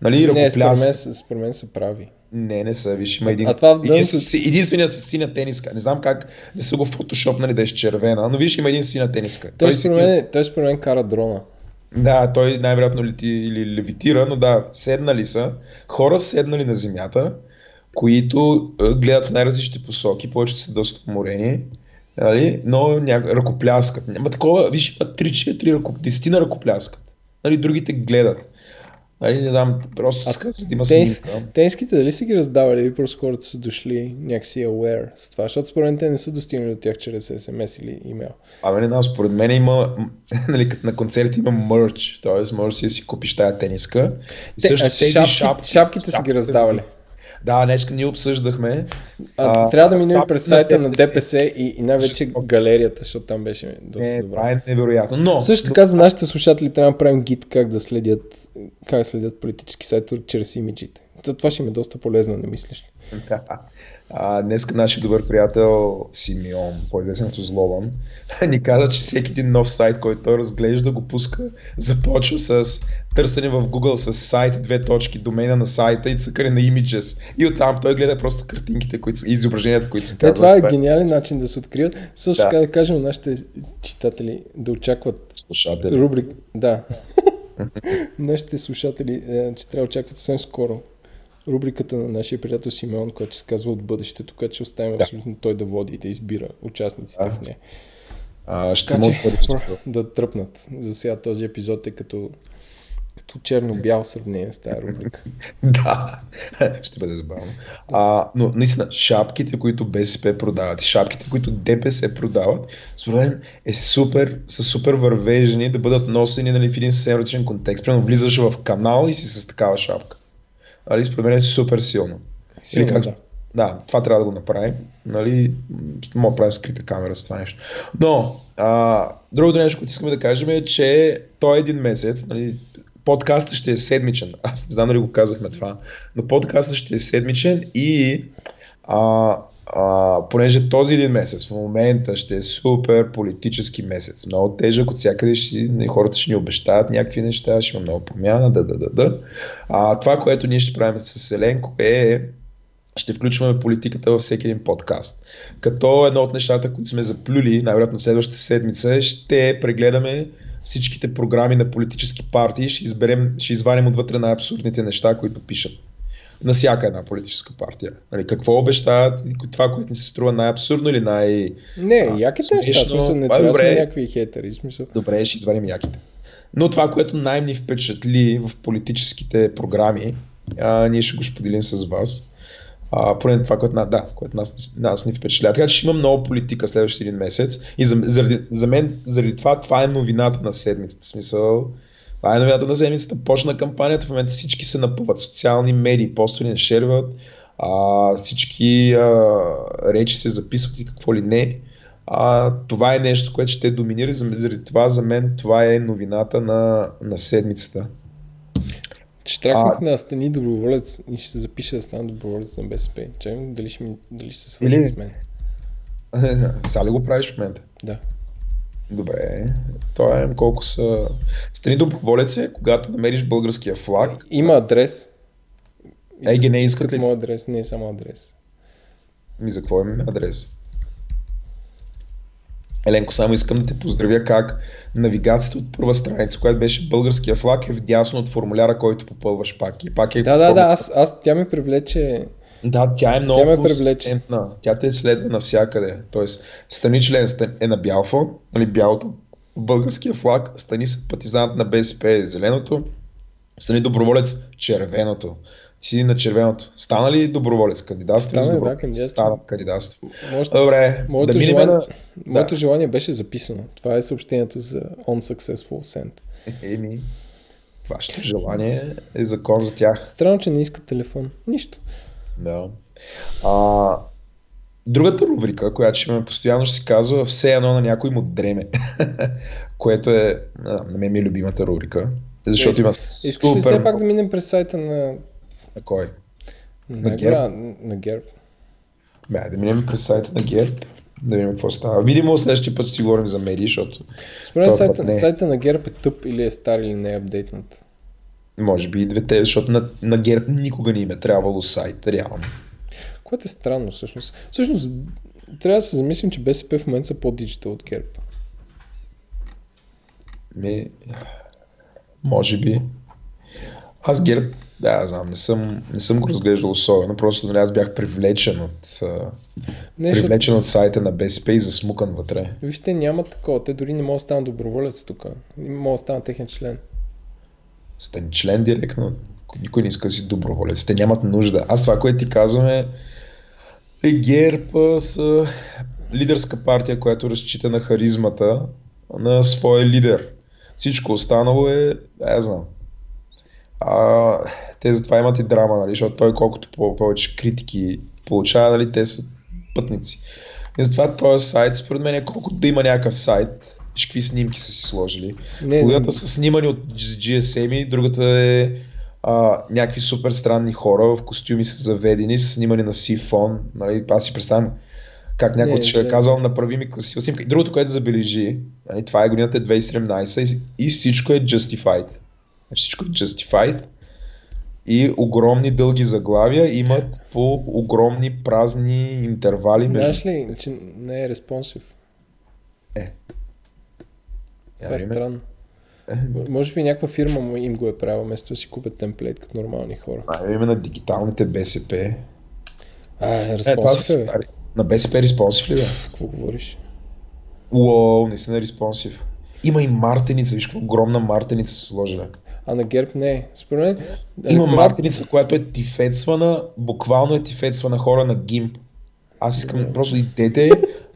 Нали, Не, според мен, според мен са прави. Не, не са, виж, има един. а това един с, единствения с синя тениска. Не знам как не са го фотошопнали да е с червена, но виж, има един синя тениска. Той, си- според мен, той според мен кара дрона. Да, той най-вероятно лети или левитира, но да, седнали са. Хора седнали на земята, които гледат в най-различни посоки, повечето са доста уморени, нали? но ня... ръкопляскат. Няма такова, виж, има 3-4 ръкоп... 10 на ръкопляскат. Нали, другите гледат. Нали, не знам, просто А казва, има Тенис, тениските дали са ги раздавали или просто хората са дошли някакси aware с това? Защото според мен те не са достигнали до тях чрез SMS или имейл. Абе, не знам, според мен има, нали, като на концерти има мърч, т.е. можеш да си купиш тая тениска. И Те, също а тези шапки, шапки, шапките са ги шапките раздавали. Да, днес ние обсъждахме. А, А, трябва да минем през на сайта на ДПС. ДПС и, и най-вече галерията, защото там беше доста Не, добра. това е невероятно. Но, Също така за нашите слушатели трябва да направим гид как да следят, как следят политически сайтове чрез имиджите. Това ще им е доста полезно, не мислиш ли? Да. А, днеска нашия добър приятел Симеон, по-известен като Злобан, ни каза, че всеки един нов сайт, който той разглежда, го пуска, започва с търсене в Google с сайт, две точки, домена на сайта и цъкане на images. И оттам той гледа просто картинките, които и изображенията, които се Е, казват. това е гениален начин да се открият. Също Да. така да кажем на нашите читатели да очакват Слушатели. рубрик... Да. нашите слушатели, е, че трябва да очакват съвсем скоро рубриката на нашия приятел Симеон, която се казва от бъдещето, която ще оставим Да. абсолютно той да води и да избира участниците Да. в нея. А, ще Така че, да тръпнат. За сега този епизод е като, като черно-бял сравнение с тази рубрика. Да, ще бъде забавно. А, но наистина, шапките, които БСП продават и шапките, които ДПС продават, според мен е супер, са супер вървежни да бъдат носени нали, в един съвсем различен контекст. Примерно влизаш в канал и си с такава шапка. Нали, според мен е супер силно. Сигурно, как- да. Да, това трябва да го направим. Нали, мога да правим скрита камера с това нещо. Но, а, другото нещо, което искаме да кажем е, че той е един месец, нали, подкастът ще е седмичен. Аз не знам дали го казахме това, но подкастът ще е седмичен и а, а, понеже този един месец в момента ще е супер политически месец, много тежък, от всякъде ще, хората ще ни обещават някакви неща, ще има много промяна, да, да, да, да. А, това, което ние ще правим с Еленко е ще включваме политиката във всеки един подкаст. Като едно от нещата, които сме заплюли, най-вероятно следващата седмица, ще прегледаме всичките програми на политически партии, ще, изберем, ще извадим отвътре най-абсурдните неща, които пишат на всяка една политическа партия. Нали, какво обещават това, което ни се струва най-абсурдно или най... Не, А, яките неща, смисъл, не А, добре. някакви хейтери, в смисъл. Добре, ще извадим яките. Но това, което най-ни впечатли в политическите програми, а, ние ще го споделим с вас. А, поне това, което, да, което нас, нас ни впечатля. Така че ще има много политика следващия един месец. И за, заради, за мен, заради това, това е новината на седмицата. В Смисъл, това е новината на седмицата. Почна кампанията, в момента всички се напъват. Социални медии, постове не шерват, а, всички а, речи се записват и какво ли не. А, това е нещо, което ще доминира. За- Заради това за мен това е новината на, на седмицата. Штракнах на стани доброволец и ще се запиша да стана доброволец на БСП. Чакай, дали ще, ми, дали ще се свържи Или- с мен. Сега ли го правиш в момента? Да. Добре. Това е колко са... Страни доброволец е, когато намериш българския флаг. Има адрес. Ей, ги не искат искат ли? моят адрес, не е само адрес. Ми за какво имаме адрес? Еленко, само искам да те поздравя как навигацията от първа страница, която беше българския флаг, е вдясно от формуляра, който попълваш пак. И пак е Да, да, да, аз, аз тя ме привлече. Да, тя е много Тя консистентна. Тя те следва навсякъде. Тоест, стани член ста- е на бял фон, нали, бялото, българския флаг, стани партизант на БСП е зеленото, стани доброволец червеното. Ти си на червеното. Стана ли доброволец? Кандидатство Стана, за да, кандидатствам. Стана кандидатство. Може, Добре, моето, да желание, на... моето желание беше записано. Това е съобщението за Unsuccessful Send. Еми, вашето желание е закон за тях. Странно, че не искат телефон. Нищо. Да. А, другата рубрика, която ще имаме постоянно, ще се казва Все едно на някой му дреме. което е, а, на мен ми е любимата рубрика. Защото Иск- има Искаш ли супер... все пак да минем през сайта на, На кой? на, ГЕРБ? на, ГЕРБ? Бе, да минем през сайта на ГЕРБ. Да видим какво става. Видимо следващия път ще си говорим за медии, защото Според сайта, не. сайта на ГЕРБ е тъп или е стар или не е апдейтнат. Може би и двете, защото на, на ГЕРБ никога не им е трябвало сайт, реално. Което е странно всъщност. Всъщност, трябва да се замислим, че БСП в момента са по-диджитал от ГЕРБ. Ми, може би. Аз ГЕРБ, да, знам, не съм, не съм го разглеждал особено, просто нали, аз бях привлечен от, Не, привлечен от сайта на БСП и засмукан вътре. вижте, няма такова. Те дори не могат да станат доброволец тук. Не могат да станат техен член. Стани член директно, никой не иска си доброволец, те нямат нужда. Аз това, което ти казвам е, ГЕРБ са лидерска партия, която разчита на харизмата на своя лидер. Всичко останало е, я знам. А, те затова имат и драма, нали, защото той колкото по- повече критики получава, нали, те са пътници. И затова този сайт, според мен, е колкото да има някакъв сайт, какви снимки са си сложили. Не, Половината са снимани от GSM-и, другата е а, някакви супер странни хора в костюми са заведени, са снимани на си фон. Нали, аз си представям как някой Не, ще е казал направи ми красива снимка. И другото, което забележи, нали, това е годината е 2017 и, и всичко е justified. Значи Всичко е justified и огромни дълги заглавия имат по огромни празни интервали между... Знаеш ли, че не е респонсив? Е. Това е странно. Може би някаква фирма му им го е правила, вместо да си купят темплейт като нормални хора. А, имаме на дигиталните БСП. А, Е, това са е, стари. На БСП респонсив ли бе? Какво говориш? Уоу, не си на респонсив. Има и мартеница, виж каква огромна мартеница са сложила. А на ГЕРБ не е. Според мен... Има мартеница, която е тифецвана, буквално е тифецвана хора на гимп. Аз искам Добре. просто идете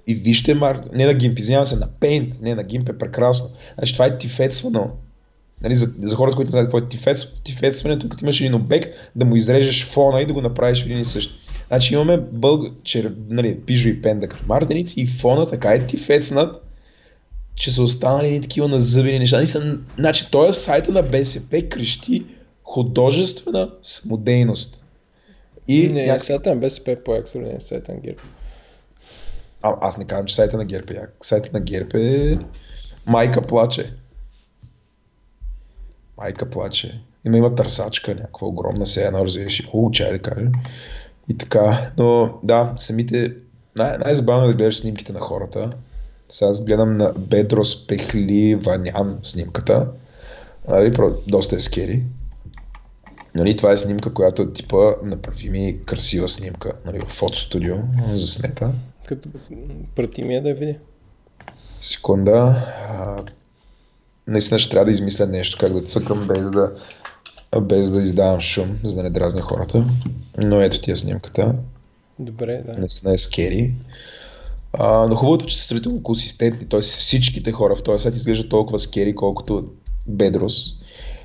и вижте мар... Не на гимп, извинявам се, на Paint. Не, на гимп е прекрасно. Значи това е тифецвано. Нали, за, за хората, които не знаят какво е тифец, тифецването, като имаш един обект, да му изрежеш фона и да го направиш в един и същ. Значи имаме бълг... чер... нали, пижо и пендък мартеници и фона така е тифецнат, че са останали такива назъбени неща. Наистина, значи, този сайта на БСП крещи художествена самодейност. И Не, някак... на БСП е по-як в сравнение с сайта на ГЕРБ. А, аз не казвам, че сайта на ГЕРБ е як. Сайта на ГЕРБ е... Майка плаче. Майка плаче. Има, има търсачка, някаква огромна, се едно развиеш и хубаво чай да кажем. И така, но да, самите... Най- най-забавно е да гледаш снимките на хората. Сега гледам на Бедрос Пехли Ванян снимката. Нали, доста е скери. Нали, това е снимка, която е типа направи ми красива снимка нали, в фотостудио заснета. Като прати ми я да видя. Секунда. А, наистина ще трябва да измисля нещо, как да цъкам без да, без да издавам шум, за да не дразня хората. Но ето ти е снимката. Добре, да. Наистина е скери. А, но хубавото, е, че са сравнително консистентни, т.е. всичките хора в този сайт изглеждат толкова скери, колкото Бедрос.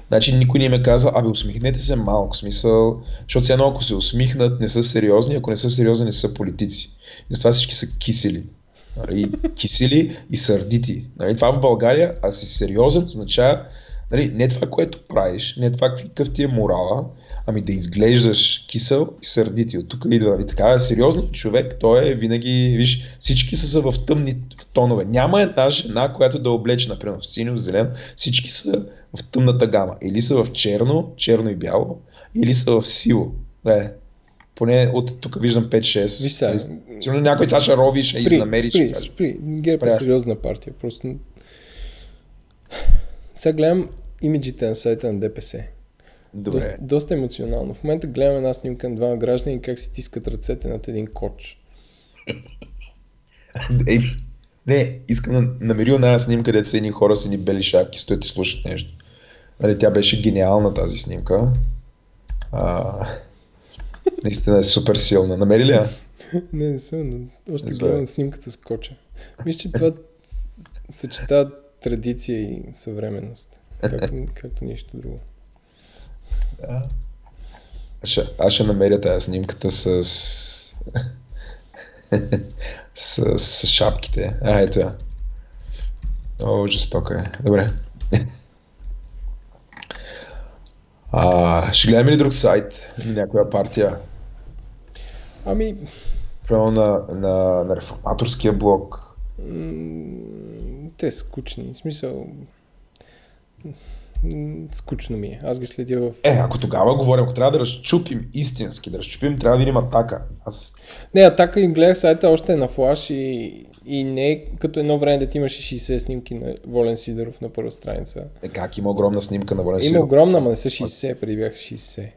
Значи никой не ме каза, абе усмихнете се малко, смисъл, защото едно ако се усмихнат, не са сериозни, ако не са сериозни, не са политици. И затова всички са кисели. Нали, кисели и сърдити. Нали, това в България, а си сериозен, означава Нали, не това, което правиш, не това какъв ти е морала, ами да изглеждаш кисел и сърдити. От тук идва, нали, така сериозен човек, той е винаги, виж, всички са в тъмни тонове. Няма една жена, която да облече, например, в синьо, в зелено, всички са в тъмната гама. Или са в черно, черно и бяло, или са в сило. Не, поне от тук виждам 5-6. Виж сега. Сигурно някой сега ще рови, ще изнамери. Спри, спри. ГЕРБ е сериозна партия. Просто... Сега гледам имиджите на сайта на ДПС. Добре. Доста, доста емоционално. В момента гледам една снимка на двама граждани как си тискат ръцете над един коч. Ей, не, искам да намери една снимка, където са едни хора с едни бели шапки, стоят и слушат нещо. Нали, тя беше гениална тази снимка. А, наистина е супер силна. Намери ли я? Не, не съм, но още гледам снимката с коча. Мисля, че това съчетава традиция и съвременност. Както, както нищо друго. Да. Аз ще, аз ще намеря тази снимката с... с, с шапките. А, ето я. О, жестока е. Добре. А, ще гледаме ли друг сайт? Някоя партия? Ами... Право на, на, на реформаторския блок. Те са скучни. В смисъл... Скучно ми е. Аз ги следя в... Е, ако тогава говорим, ако трябва да разчупим истински, да разчупим, трябва да видим атака. Аз... Не, атака им гледах сайта още е на флаш и, и не е като едно време да ти имаше 60 снимки на Волен Сидоров на първа страница. Е, как има огромна снимка на Волен Сидоров? Има огромна, но не са 60, преди бяха 60.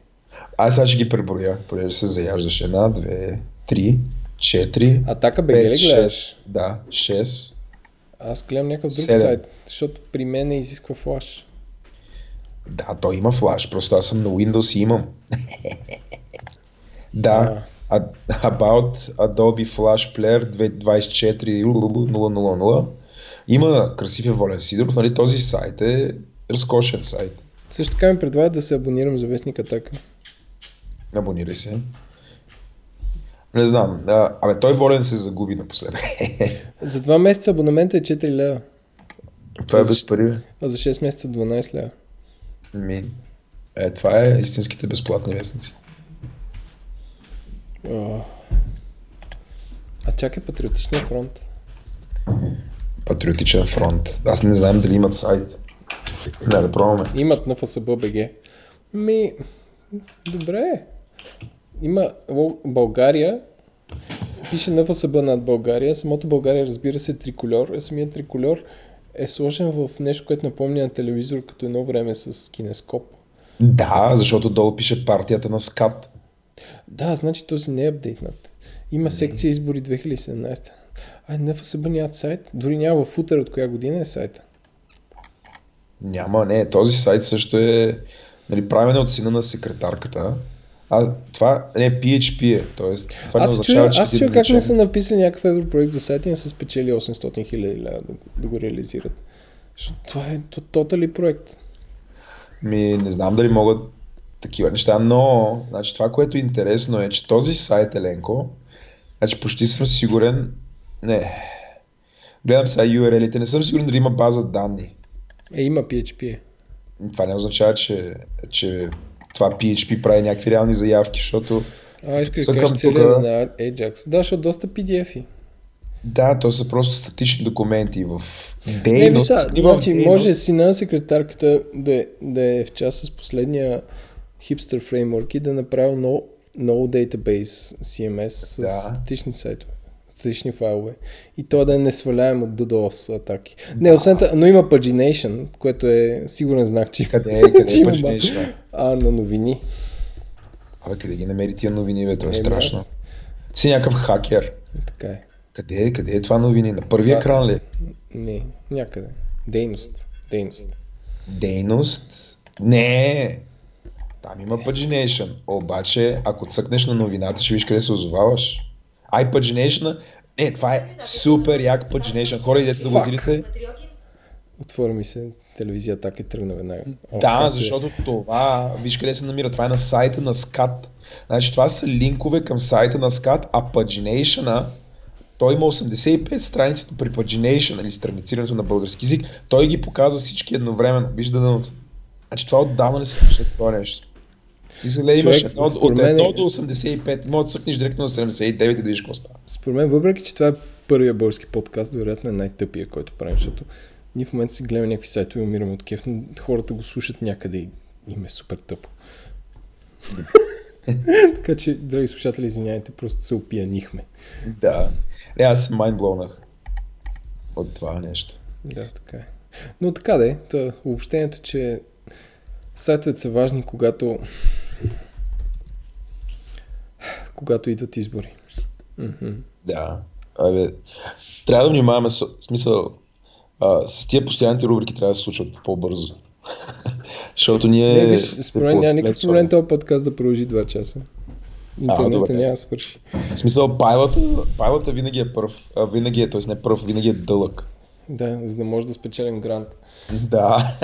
Аз сега ще ги преброя, понеже се заяждаш. Една, две, три, четири, Атака бе, ли гледаш? Да, 6. Аз гледам някакъв друг 7. сайт, защото при мен не изисква флаш. Да, той има флаш, просто аз съм на Windows и имам. да, а. About Adobe Flash Player 224.000. Има красив Волен Сидоров, нали този сайт е разкошен сайт. Също така ми предлага да се абонирам за Вестник Атака. Абонирай се. Не знам. А, абе, той Волен се загуби напоследък. за два месеца абонамента е 4 лева. Това е без пари. А за 6 месеца 12 лева. Ми, е, това е истинските безплатни вестници. О. А чакай, Патриотичния фронт. Патриотичен фронт. Аз не знам дали имат сайт. Не, да пробваме. Имат на ФСБ БГ. Ми, добре. Има България, пише на ФСБ над България. Самото България, разбира се, е трикольор. Самият трикольор е сложен в нещо, което напомня на телевизор като едно време с кинескоп. Да, защото долу пише партията на СКАП. Да, значи този не е апдейтнат. Има секция избори 2017. Ай, НФСБ нямат сайт. Дори няма в футер от коя година е сайта. Няма, не. Този сайт също е нали, правен от сина на секретарката. А това не PHP е. Тоест, това аз не означава, чуя, че аз чуя как не са написали някакъв европроект за сайта и не са спечели 800 хиляди да, да го реализират. Защото това е тотали проект. Ми, не знам дали могат такива неща, но значи, това, което е интересно е, че този сайт, Еленко, значи почти съм сигурен, не, гледам сега URL-ите, не съм сигурен дали има база данни. Е, има PHP. Това не означава, че, че това PHP прави някакви реални заявки, защото... А, искаш да кажеш тука... на Ajax. Да, защото доста PDF-и. Да, то са просто статични документи в дейност. Не, мисля, значи, може си на секретарката да, да е в част с последния хипстер фреймворк и да направи no database CMS с да. статични сайтове статични файлове. И то да не сваляем от DDoS атаки. Да. Не, освен това, но има pagination, което е сигурен знак, че Къде е, къде е pagination? А, на новини. Абе, къде ги намери тия новини, бе? Това е, е страшно. Аз... Си някакъв хакер. Така е. Къде е? Къде е това новини? На първия това... екран ли? Не, някъде. Дейност. Дейност. Дейност? Не. Там има pagination. Обаче, ако цъкнеш на новината, ще виж къде се озоваваш iPagination. Не, това е супер як Pagination. Хора, идете да го видите. Отвори ми се телевизия така и тръгна веднага. О, да, е. защото е. това, виж къде се намира, това е на сайта на SCAT. Значи това са линкове към сайта на SCAT, а Pagination той има 85 страници при Pagination, нали, страницирането на български язик. Той ги показва всички едновременно. Виж дъното. Значи това отдавна не се случва това нещо. Ли имаш едно, от според мен 1 е- до 85, може да цъкнеш директно на 79 и да видиш какво става. Според мен, въпреки че това е първия български подкаст, вероятно е най-тъпия, който правим, защото ние в момента си гледаме някакви сайтове и умираме от кеф, но хората го слушат някъде и им е супер тъпо. така че, драги слушатели, извиняйте, просто се опиянихме. Да. Не, аз се майнблонах от това нещо. Да, така е. Но така да е, та, обобщението, че сайтовете са важни, когато когато идват избори. Да. Абе, трябва да внимаваме с смисъл. А, с тия постоянните рубрики трябва да се случват по-бързо. Защото ние... Не, виж, според мен няма никакъв проблем този подкаст да продължи 2 часа. Интернета няма да свърши. В смисъл, пайлата, пайлата винаги е първ. А, винаги е, т.е. не първ, винаги е дълъг. Да, за да може да спечелим грант. Да.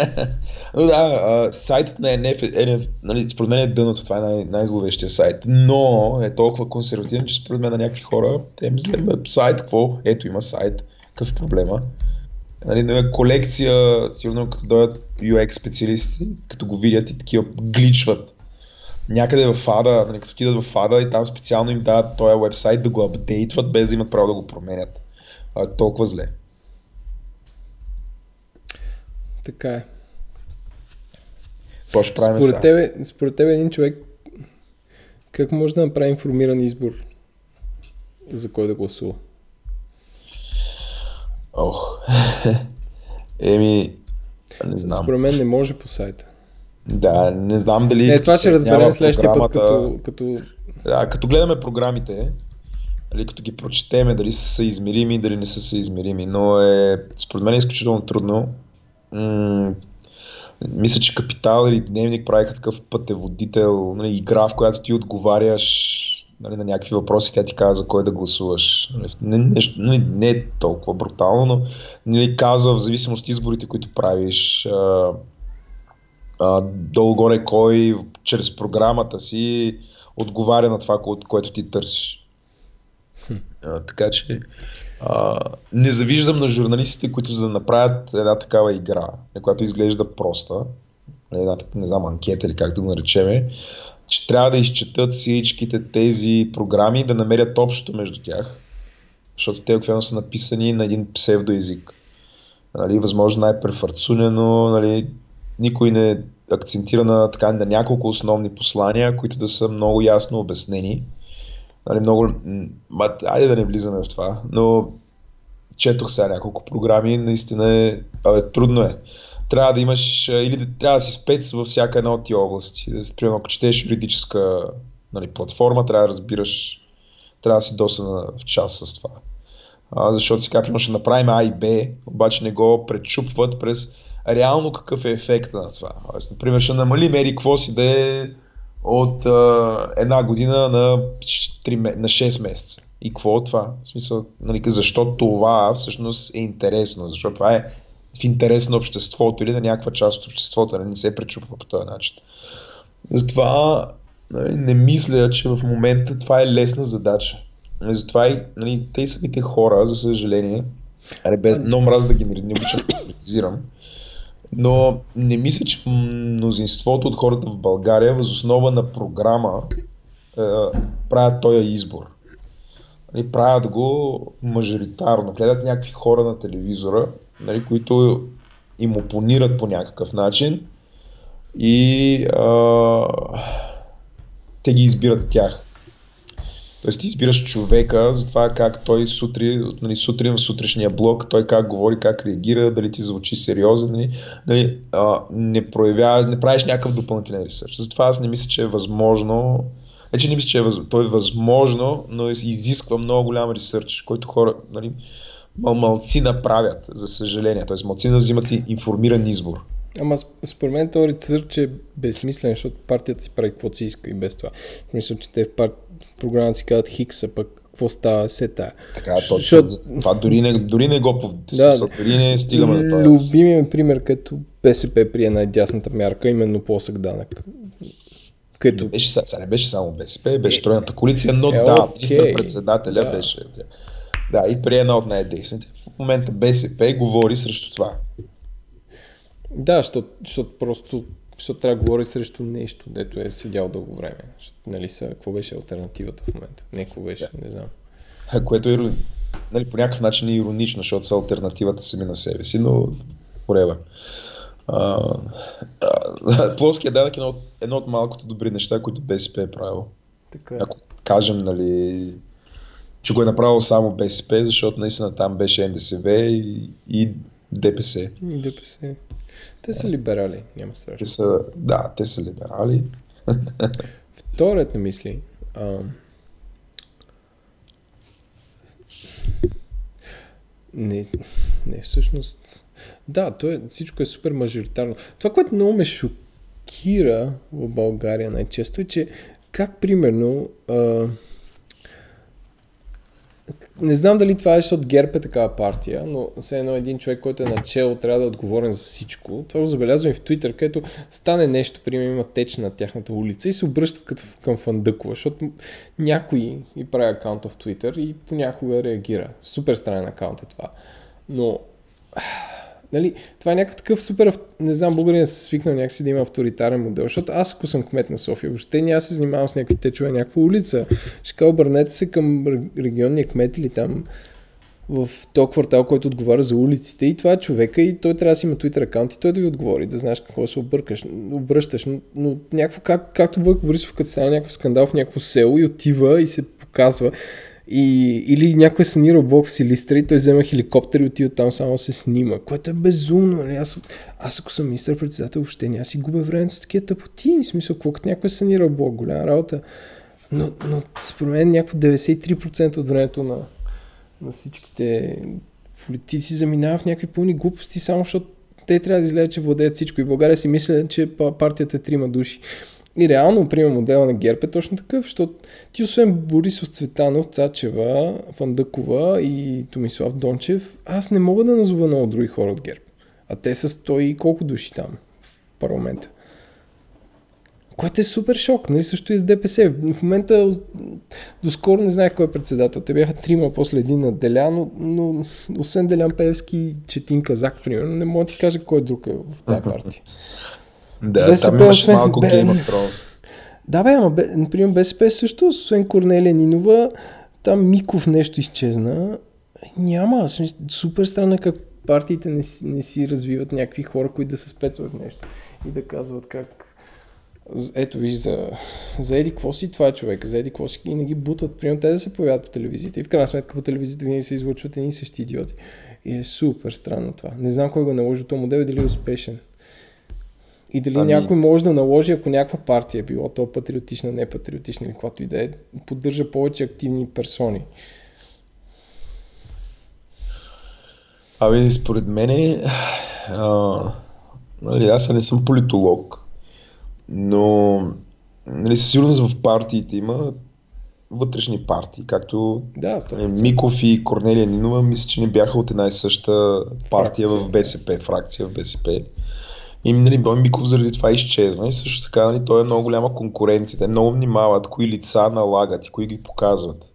Но да, сайтът на NF, е, NF нали, според мен е дъното, това е най- най-зловещия сайт. Но е толкова консервативен, че според мен на някакви хора, те мислят, сайт, какво? Ето има сайт, какъв е проблема? Нали, е колекция, сигурно като дойдат UX специалисти, като го видят и такива гличват. Някъде в ада, нали, като отидат в ада и там специално им дават този вебсайт да го апдейтват, без да имат право да го променят. А, е толкова зле. Така е. Това ще правим Според тебе, според тебе един човек как може да направи информиран избор за кой да гласува? Ох. Еми, не знам. Според мен не може по сайта. Да, не знам дали... Не, това ще разберем следващия път, като, като... Да, като гледаме програмите, нали, като ги прочетеме, дали са съизмерими, дали не са съизмерими, но е, според мен е изключително трудно. М- мисля, че Капитал или Дневник правиха такъв пътеводител, нали, игра, в която ти отговаряш нали, на някакви въпроси, тя ти казва за кой да гласуваш. Нали, Не, нещо, нали, не е толкова брутално, но нали, казва в зависимост от изборите, които правиш, а, а, долу-горе кой чрез програмата си отговаря на това, кое- което ти търсиш. А, така че а, не завиждам на журналистите, които за да направят една такава игра, която изглежда проста, една, так- не знам, анкета или как да го наречеме, че трябва да изчетат всичките тези програми да намерят общото между тях, защото те обикновено са написани на един псевдоязик. Нали, възможно най-префарцунено, нали, никой не акцентира на, така, на няколко основни послания, които да са много ясно обяснени. Нали, много, ма, айде да не влизаме в това, но четох сега няколко програми, наистина е, абе, трудно е. Трябва да имаш, или да, трябва да си спец във всяка една от тия области. Примерно, ако четеш юридическа нали, платформа, трябва да разбираш, трябва да си доста в час с това. А, защото сега, примерно, ще направим А и Б, обаче не го пречупват през реално какъв е ефекта на това. Тоест, например, ще намалим ери какво си да е от а, една година на, 3, ме- на 6 месеца. И какво от това? В смисъл, нали, защо това всъщност е интересно? Защото това е в интерес на обществото или на някаква част от обществото, нали, не се пречупва по този начин. Затова нали, не мисля, че в момента това е лесна задача. Нали, Затова и нали, те самите хора, за съжаление, аре, без много мраз да ги не обичам да критизирам, но не мисля, че мнозинството от хората в България възоснова на програма е, правят този избор. Нали, правят го мажоритарно. Гледат някакви хора на телевизора, нали, които им опонират по някакъв начин и а, те ги избират тях. Тоест ти избираш човека за това как той сутрин, нали, сутрин в сутрешния блок, той как говори, как реагира, дали ти звучи сериозен, нали, нали, не, проявява, не правиш някакъв допълнителен ресърч. Затова аз не мисля, че е възможно, не че не мисля, че е, въз... то е възможно, но изисква много голям ресърч, който хора, нали, мал, малци направят, за съжаление. Тоест малци взимат и информиран избор. Ама сп- според мен този ресърч е безсмислен, защото партията си прави каквото си иска и без това. Мисля, че те в пар... програмата си казват Хикса, пък какво става, се тая. Така, точно. Защото- Това дори не, дори не го Да, да, дори не стигаме до това. Любимият пример, като БСП прие най-дясната мярка, именно плосък данък. Не Като беше, са- сега не беше само БСП, беше тройната коалиция, но Е, да, окей. министър-председателя Да. беше. Да, и при една от най-десните. В момента БСП говори срещу това. Да, защото просто защото трябва да говори срещу нещо, дето е седял дълго време. Защото, нали са, какво беше альтернативата в момента? Не, какво беше, yeah. не знам. А, което е нали, по някакъв начин е иронично, защото са альтернативата сами на себе си, но whatever. плоския данък е едно, едно от малкото добри неща, които БСП е правил. Така е. Ако кажем, нали, че го е направил само БСП, защото наистина там беше НДСВ и, и ДПС. И ДПС. Те са либерали, няма страшно. Те са, да, те са либерали. Вторият на мисли. А... Не, не, всъщност. Да, то е, всичко е супер мажоритарно. Това, което много ме шокира в България най-често е, че как примерно а, не знам дали това е, защото ГЕРБ е такава партия, но все едно един човек, който е начало, трябва да е отговорен за всичко. Това го забелязвам и в Твитър, където стане нещо, примерно има теч на тяхната улица и се обръщат към Фандъкова, защото някой и прави акаунта в Твитър и понякога реагира. Супер странен акаунт е това. Но Нали, това е някакъв такъв супер, не знам, българин се свикнал някакси да има авторитарен модел, защото аз ако съм кмет на София, въобще няма се занимавам с някакви течове, някаква улица. Ще обърнете се към регионния кмет или там в този квартал, който отговаря за улиците и това е човека и той трябва да си има Twitter аккаунт и той да ви отговори, да знаеш какво се объркаш, обръщаш. Но, но някакво, как, както Бойко Борисов, като стане някакъв скандал в някакво село и отива и се показва. И, или някой санирал блок в Силистра и той взема хеликоптер и отива там само се снима, което е безумно. Нали? Аз, аз ако съм министър председател въобще няма си губя времето с такива тъпоти. В смисъл, какво като някой санирал блок, голяма работа. Но, но според мен някакво 93% от времето на, на всичките политици заминава в някакви пълни глупости, само защото те трябва да изгледат, че владеят всичко. И България си мисля, че партията е трима души. И реално, например, модела на ГЕРБ е точно такъв, защото ти освен Борисов Цветанов, Цачева, Фандъкова и Томислав Дончев, аз не мога да назова много други хора от ГЕРБ. А те са сто и колко души там в парламента. Което е супер шок, нали? Също и с ДПС. В момента доскоро не знаех кой е председател. Те бяха трима, после един на Делян, но, но освен Делян Певски, Четин Казак, примерно, не мога да ти кажа кой друг е в тази партия. Да, БСП, там имаше малко бе, Game of Thrones. Да, бе, ама, бе, например, БСП също, освен Корнелия Нинова, там Миков нещо изчезна. Няма, супер странно е как партиите не си, не си развиват някакви хора, които да се спецват нещо и да казват как ето виж, за, за Еди какво си това е човек, за Еди какво си и не ги бутат. Примерно те да се появят по телевизията и в крайна сметка по телевизията винаги се излъчват едни същи идиоти. И е супер странно това. Не знам кой го наложи този модел и дали е успешен. И дали ами... някой може да наложи, ако някаква партия, било то патриотична, не патриотична или каквато и да е, поддържа повече активни персони. Ами, според мен, нали, аз не съм политолог, но нали, със сигурност в партиите има вътрешни партии, както да, нали, Миков и Корнелия Нинова, мисля, че не бяха от една и съща партия фракция. в БСП, фракция в БСП. И нали, Бой Миков заради това изчезна и също така нали, той е много голяма конкуренция. Те много внимават кои лица налагат и кои ги показват.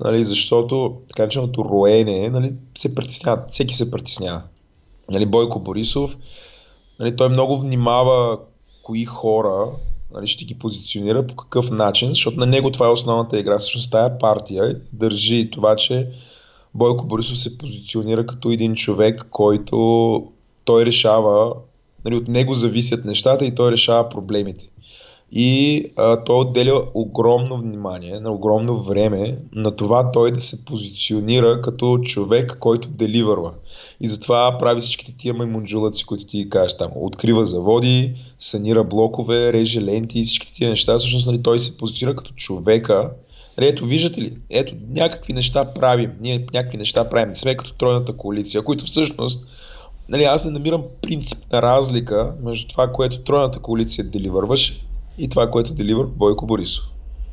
Нали, защото така начинаното роене нали, се притеснява, всеки се притеснява. Нали, Бойко Борисов, нали, той много внимава кои хора нали, ще ги позиционира по какъв начин, защото на него това е основната игра. Всъщност тая партия държи това, че Бойко Борисов се позиционира като един човек, който той решава нали, от него зависят нещата и той решава проблемите. И а, той отделя огромно внимание, на огромно време на това той да се позиционира като човек, който деливърва. И затова прави всичките тия маймунджулаци, които ти кажеш там. Открива заводи, санира блокове, реже ленти и всичките тия неща. Всъщност нали, той се позиционира като човека, Нали, ето, виждате ли, ето, някакви неща правим, ние някакви неща правим, не сме като тройната коалиция, които всъщност нали, аз не намирам принципна разлика между това, което Тройната коалиция деливърваше и това, което деливър Бойко Борисов.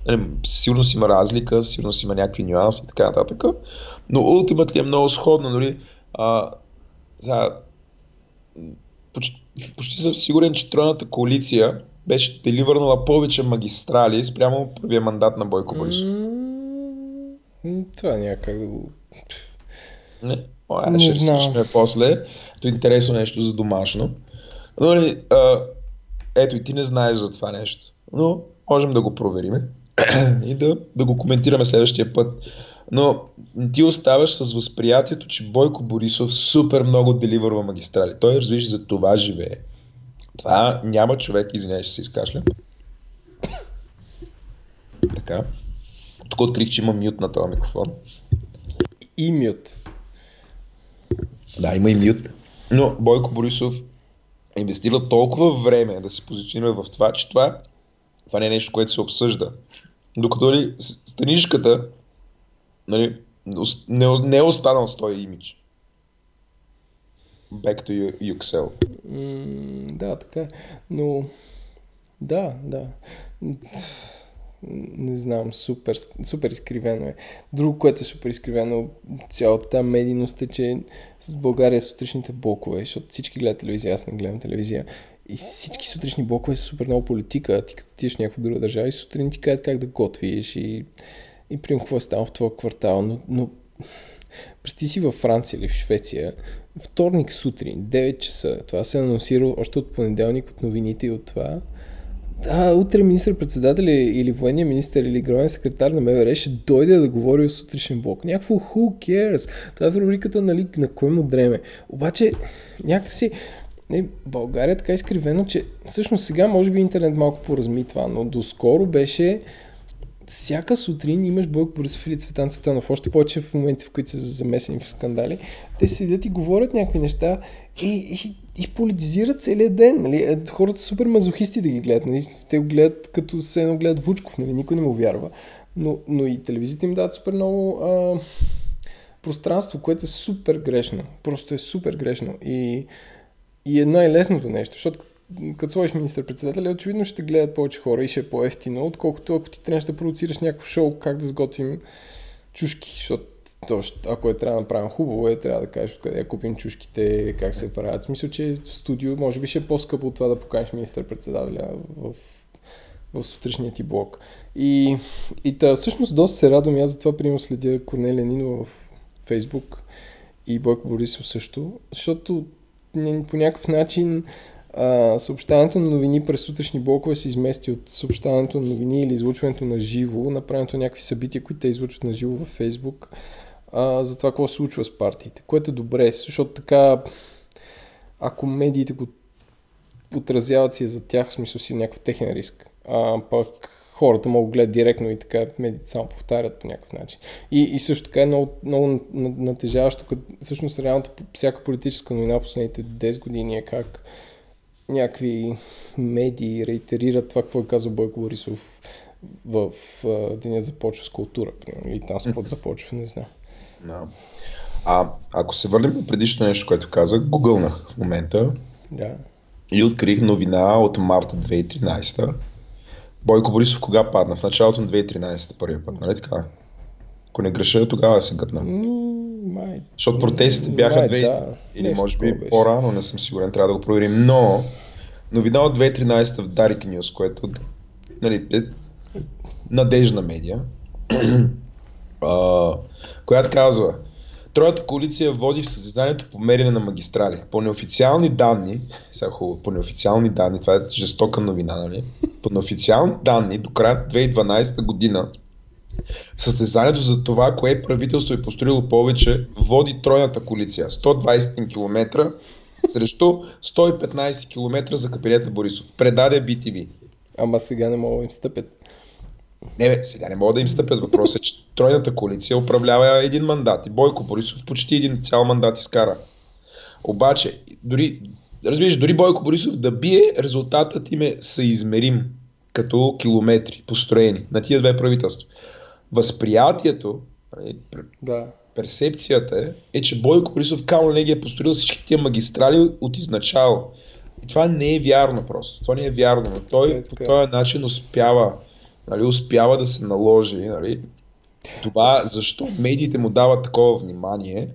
Нали, сигурно си има разлика, сигурно си има някакви нюанси и така нататък, но ултимът е много сходно. Нали, а, за, почти, почти съм сигурен, че Тройната коалиция беше деливърнала повече магистрали спрямо първия мандат на Бойко Борисов. Това някак да го... Не, О, не ще знам. после. То интересно нещо за домашно. Но, нали, а, ето и ти не знаеш за това нещо, но можем да го проверим и да, да го коментираме следващия път. Но ти оставаш с възприятието, че Бойко Борисов супер много деливърва магистрали. Той, разбираш, за това живее. Това няма човек, извиняй, ще се изкашля. Така. Тук открих, че има мют на този микрофон. И мют. Да, има и мют. Но Бойко Борисов е инвестира толкова време да се позиционира в това, че това, това не е нещо, което се обсъжда. Докато ли нали, страничката нали, не, не е останал с този имидж. Back to Excel. Mm, да, така. Но да, да не знам, супер, супер изкривено е. Друго, което е супер изкривено, цялата медийност е, че с България сутрешните блокове, защото всички гледат телевизия, аз не гледам телевизия, и всички сутрешни блокове са супер много политика. Ти като тиеш в някаква друга държава и сутрин ти казват как да готвиш и, и при какво е станало в твоя квартал. Но, но Представи си във Франция или в Швеция, вторник сутрин, 9 часа, това се е анонсира още от понеделник от новините и от това, да, утре министър-председател или военния министър или главен секретар на МВР ще дойде да говори от сутрешен блок. Някакво who cares? Това е в рубриката, нали, на кое му дреме. Обаче, някакси, не, България е така изкривено, че всъщност сега може би интернет малко поразмитва, но доскоро беше всяка сутрин имаш Бойко Борисов или Цветан Цветанов, още повече в моменти, в които са замесени в скандали, те седят и говорят някакви неща и, и и политизират целият ден. Нали? Е, хората са супер мазохисти да ги гледат. Нали? Те го гледат като се едно гледат Вучков. Нали? Никой не му вярва. Но, но и телевизията им дават супер много а, пространство, което е супер грешно. Просто е супер грешно. И, и е най-лесното нещо, защото като сложиш министър-председателя, очевидно ще гледат повече хора и ще е по-ефтино, отколкото ако ти трябваше да продуцираш някакво шоу, как да сготвим чушки, защото то, ако е трябва да направим хубаво, е трябва да кажеш откъде я купим чушките, как се правят. В смисъл, че студио може би ще е по-скъпо от това да поканиш министър-председателя в, в сутрешния ти блок. И, и та, всъщност доста се радвам, аз затова приема следя Корнелия Нинова в Фейсбук и Бойко Борисов също, защото по някакъв начин а, съобщаването на новини през сутрешни блокове се измести от съобщаването на новини или излучването на живо, направенето на някакви събития, които те излучват на живо във Фейсбук а, за това какво се случва с партиите, което е добре, защото така ако медиите го отразяват си за тях, в смисъл си някакъв техен риск, а пък хората могат да гледат директно и така медиите само повтарят по някакъв начин. И, и също така е много, много натежаващо, като всъщност реалната всяка политическа новина последните 10 години е как някакви медии реитерират това, какво е казал Бойко Борисов в, в деня започва с култура, примерно, или там спот започва, не знам. No. А ако се върнем на предишното нещо, което казах, гугълнах в момента yeah. и открих новина от марта 2013. Бойко Борисов кога падна? В началото на 2013 първия път, нали така? Ако не греша, тогава се гътна. май... Защото протестите бяха май, две... да. или Нещо може би по-рано, не съм сигурен, трябва да го проверим. Но новина от 2013 в Дарик News, което нали, е надежна медия, която казва Тройната коалиция води в състезанието по мерене на магистрали. По неофициални данни, сега хубаво, по неофициални данни, това е жестока новина, нали? По неофициални данни, до края на 2012 година, състезанието за това, кое правителство е построило повече, води тройната коалиция. 120 км срещу 115 км за кабинета Борисов. Предаде BTV. Ама сега не могат да им стъпят. Не, бе, сега не мога да им стъпят. Въпросът е, че тройната коалиция управлява един мандат и Бойко Борисов почти един цял мандат изкара. Обаче, дори, разбираш, дори Бойко Борисов да бие, резултатът им е съизмерим като километри построени на тия две правителства. Възприятието, нали, Да. персепцията е, е, че Бойко Борисов камо не ги е построил всички тия магистрали от изначало. И това не е вярно просто. Това не е вярно, но той Така е, по е. този начин успява, нали, успява да се наложи. Нали. Това защо медиите му дават такова внимание,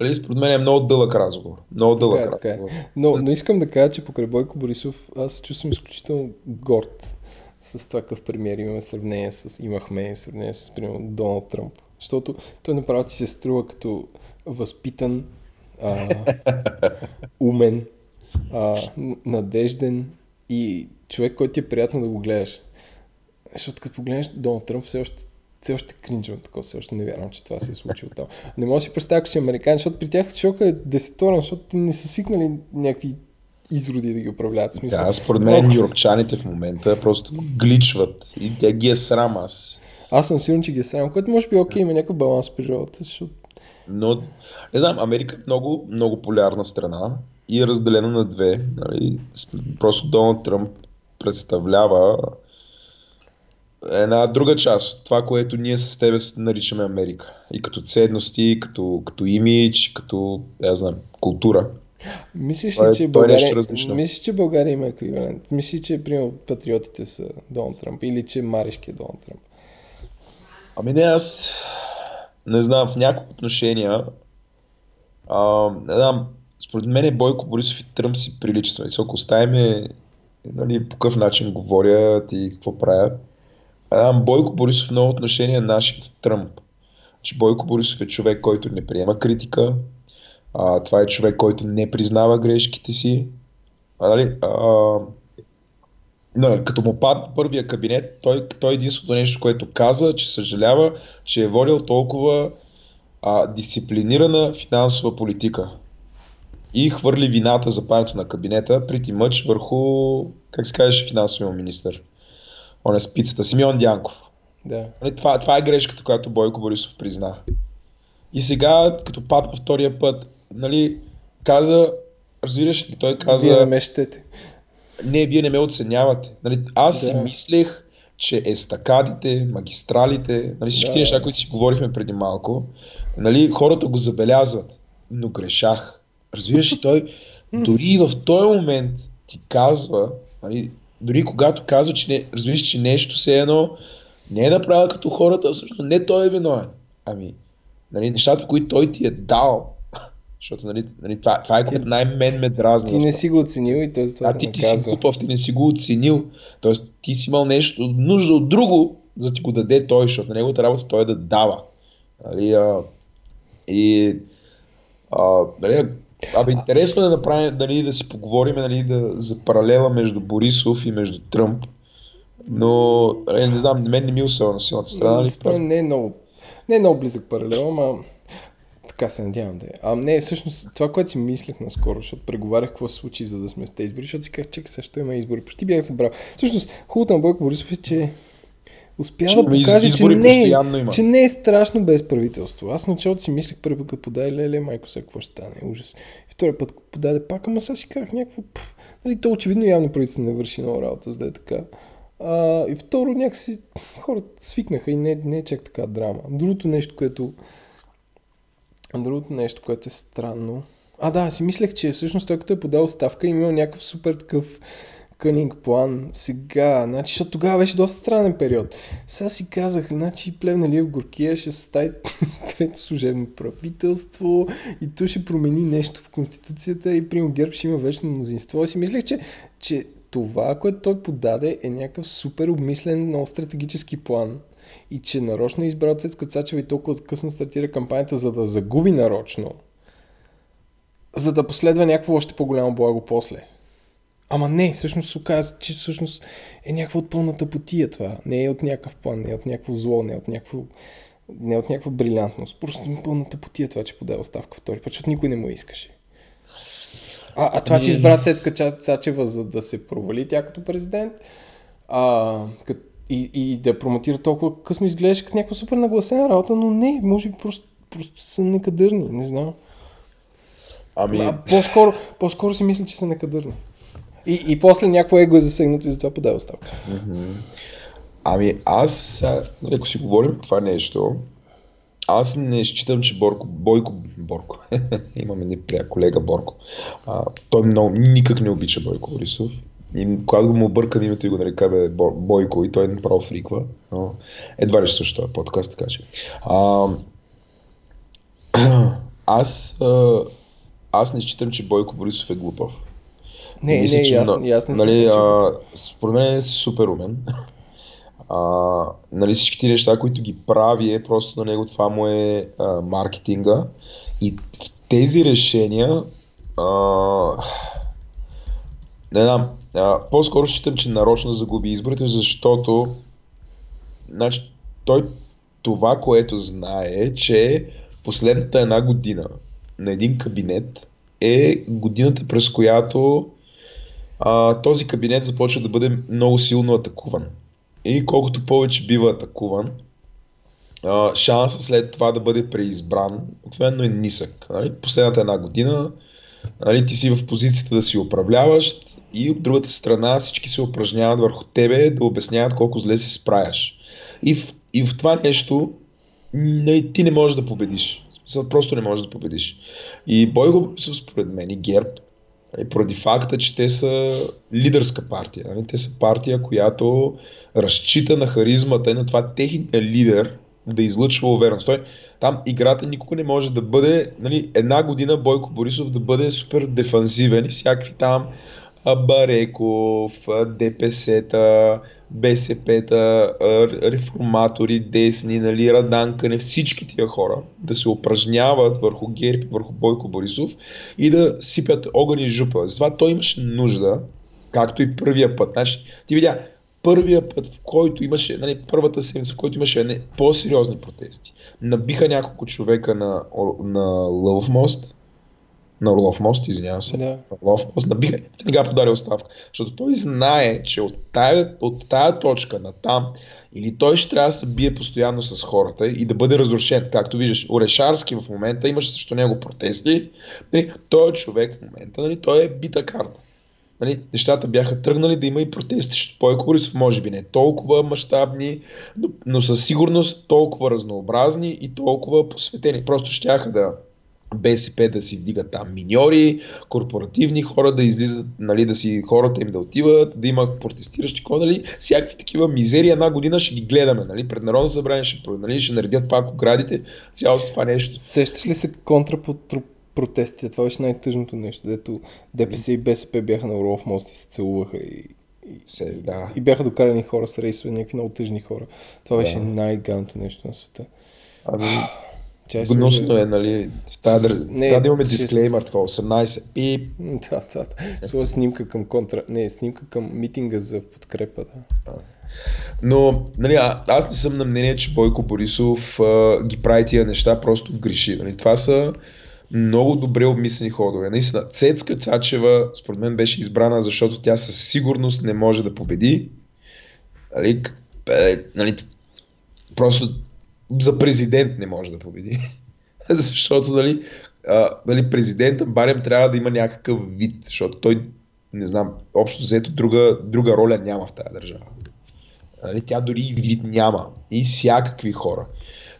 нали, според мен е много дълъг разговор. Много дълъг Така е, така е. разговор. Но, но искам да кажа, че покрай Бойко Борисов аз се чувствам изключително горд с това какъв премиер имаме сравнение с, имахме сравнение с, примерно, Доналд Тръмп. Защото той направо ти се струва като възпитан, а, умен, а, надежден и човек, който ти е приятно да го гледаш. Защото като погледнеш Доналд Тръмп, все още все още кринжвам такова, все още не вярвам, че това се е случило там. Не мога да си представя, ако си американец, защото при тях шока е десеторен, защото ти не са свикнали някакви изроди да ги управляват. Смисъл. Да, според мен нью-йоркчаните в момента просто гличват и тя ги е срам аз. Аз съм сигурен, че ги е срам, което може би е окей, има някакъв баланс при живота, защото... Но, не знам, Америка е много, много полярна страна и е разделена на две. Нали? Просто Доналд Тръмп представлява една друга част това, което ние с тебе наричаме Америка. И като ценности, като, като имидж, като, я знам, култура. Мислиш ли, е, че, е България, мислиш, че България има еквивалент? Мислиш, че, примерно, патриотите са Доналд Тръмп или че Марешки е Доналд Тръмп? Ами не, аз не знам, в някои отношения а, не знам, според мен Бойко Борисов и Тръмп си прилича. Ако оставим нали, по какъв начин говорят и какво правят, Бойко Борисов в много отношения е нашият Тръмп. Че значи Бойко Борисов е човек, който не приема критика. А, това е човек, който не признава грешките си. А, нали, а, но, като му падна първия кабинет, той, той единственото нещо, което каза, че съжалява, че е водил толкова а, дисциплинирана финансова политика. И хвърли вината за падането на кабинета, прити мъч върху, как се казваше, финансовия министр он е спицата, Симеон Дянков. Да. Нали, това, това е грешката, която Бойко Борисов призна. И сега, като падна втория път, нали, каза, разбираш ли, той каза... Вие не ме щете. Не, вие не ме оценявате. Нали, аз да. си мислех, че естакадите, магистралите, нали, всички да. неща, които си говорихме преди малко, нали, хората го забелязват, но грешах. Разбираш ли, той дори в този момент ти казва, нали, дори когато казва, че не, разбираш, че нещо се едно не е направил като хората, всъщност не той е виновен. Ами, нали, нещата, които той ти е дал, защото нали, нали, това, това е което най-мен ме дразни. Ти не си го оценил и т.е. това а, ти, ти си глупав, ти не си го оценил. Тоест ти си имал нещо, нужда от друго, за да ти го даде той, защото на неговата работа той е да дава. Нали, а, и а, нали, Абе, интересно е да направим, дали, да си поговорим нали, да, за паралела между Борисов и между Тръмп. Но, нали, не знам, мен не ми е усъл на силната страна. Нали, просто... не, е много, не е много близък паралел, ама така се надявам да е. А не, всъщност това, което си мислех наскоро, защото преговарях какво се случи, за да сме в тези избори, защото си казах, чекай, също има избори. Почти бях забрал. Всъщност, хубавото на Бойко Борисов е, че успя да покаже, че не, е, че не е страшно без правителство. Аз началото си мислех първи път, като подаде леле, майко сега какво ще стане, ужас. Втория път подаде пак, ама сега си казах някакво, пф, нали, то очевидно явно правителство не върши много работа, за да е така. А, и второ, някакси хората свикнаха и не, не е чак така драма. Другото нещо, което Другото нещо, което е странно. А, да, си мислех, че всъщност той като е подал ставка, имал някакъв супер такъв кънинг план. Сега, значи, защото тогава беше доста странен период. Сега си казах, значи в Горкия ще стаи трето служебно правителство и то ще промени нещо в Конституцията и при ГЕРБ ще има вечно мнозинство. И си мислех, че, че това, което той подаде е някакъв супер обмислен, много стратегически план и че нарочно е избрал Цецка Цачева и толкова късно стартира кампанията, за да загуби нарочно, за да последва някакво още по-голямо благо после. Ама не, всъщност се оказа, че всъщност е някаква от пълната потия това. Не е от някакъв план, не е от някакво зло, не е от някакво не е от някаква брилянтност. Просто е пълната потия това, че подава ставка втори път, защото никой не му искаше. А, а това, че ами- избра Цецка Цачева, за да се провали тя като президент а, и, и да промотира толкова късно изглеждаше като някаква супер нагласена работа, но не, може би просто, просто са некадърни, не знам. Ами... А, по-скоро, по-скоро си мисля, че са некадърни. И, и после някакво его е засегнато и затова подава оставка. Ами аз, ако си говорим това нещо, аз не считам, че Борко, Бойко, Борко, имаме ни прия колега Борко, а, той много, никак не обича Бойко Борисов. И когато го му объркам името и го нарека бе Бойко и той направо фриква, но едва ли също това подкаст, така че. А, аз, а, аз не считам, че Бойко Борисов е глупав. Не, мисля, не, че, ясно, ясно. Нали, а, според мен е супер умен. А, нали, всички ти неща, които ги прави, е просто на него това му е а, маркетинга. И в тези решения, а, не знам, А, по-скоро считам, че нарочно загуби изборите, защото значи, той това, което знае е, че последната една година на един кабинет е годината, през която а, този кабинет започва да бъде много силно атакуван. И колкото повече бива атакуван, а, шанса след това да бъде преизбран обикновено е нисък. Нали? Последната една година нали, ти си в позицията да си управляваш и от другата страна всички се упражняват върху тебе да обясняват колко зле се справяш. И в, и в това нещо нали, ти не можеш да победиш. Просто не можеш да победиш. И Бойко, според мен, и ГЕРБ, нали, поради факта, че те са лидерска партия. Нали, те са партия, която разчита на харизмата и на това техния лидер да излъчва увереност. Той, там играта никога не може да бъде, нали, една година Бойко Борисов да бъде супер дефанзивен и всякакви там Бареков, ДПС-та, БСП-та, реформатори, десни, нали, Раданкане, всички тия хора да се упражняват върху ГЕРБ, върху Бойко Борисов и да сипят огън и жупа. Затова той имаше нужда, както и първия път. Значи, ти видя, първия път, в който имаше, нали, първата седмица, в който имаше не, по-сериозни протести, набиха няколко човека на, на Лъв мост, на Орлов мост, извинявам се, Да. на Орлов мост, набиха, веднага подаде оставка. Защото той знае, че от тая, от тая точка на там, или той ще трябва да се бие постоянно с хората и да бъде разрушен. Както виждаш, Орешарски в момента имаше срещу него протести. Нали, той е човек в момента, нали, той е бита карта. Нали, нещата бяха тръгнали да има и протести срещу Бойко Борисов, може би не толкова мащабни, но, но със сигурност толкова разнообразни и толкова посветени. Просто щяха да БСП да си вдигат там миньори, корпоративни хора да излизат, нали, да си хората им да отиват, да има протестиращи хора, нали, всякакви такива мизери една година ще ги гледаме, нали, пред Народно събрание ще, нали, ще наредят пак оградите, цялото това нещо. Сещаш ли се контра по протестите? Това беше най-тъжното нещо, дето ДПС и БСП бяха на Орлов мост и се целуваха и, Се, да. и бяха докарани хора с рейсове, някакви много тъжни хора. Това беше Да. най-ганото нещо на света. Ами, Чай се гнусно е, нали, в тази, С- не, трябва да имаме с- дисклеймър, такова, 18. И Да, да, да. Своя снимка към контра... Не, снимка към митинга за подкрепа, да. Но, нали, а, аз не съм на мнение, че Бойко Борисов а, ги прави тия неща просто в греши. Нали. Това са много добре обмислени ходове. Наистина, Цецка Цачева, според мен, беше избрана, защото тя със сигурност не може да победи. Нали, е, нали, просто за президент не може да победи. защото, нали, а, нали, президента Барем трябва да има някакъв вид, защото той, не знам, общо взето друга, друга роля няма в тази държава. Нали, тя дори и вид няма. И всякакви хора.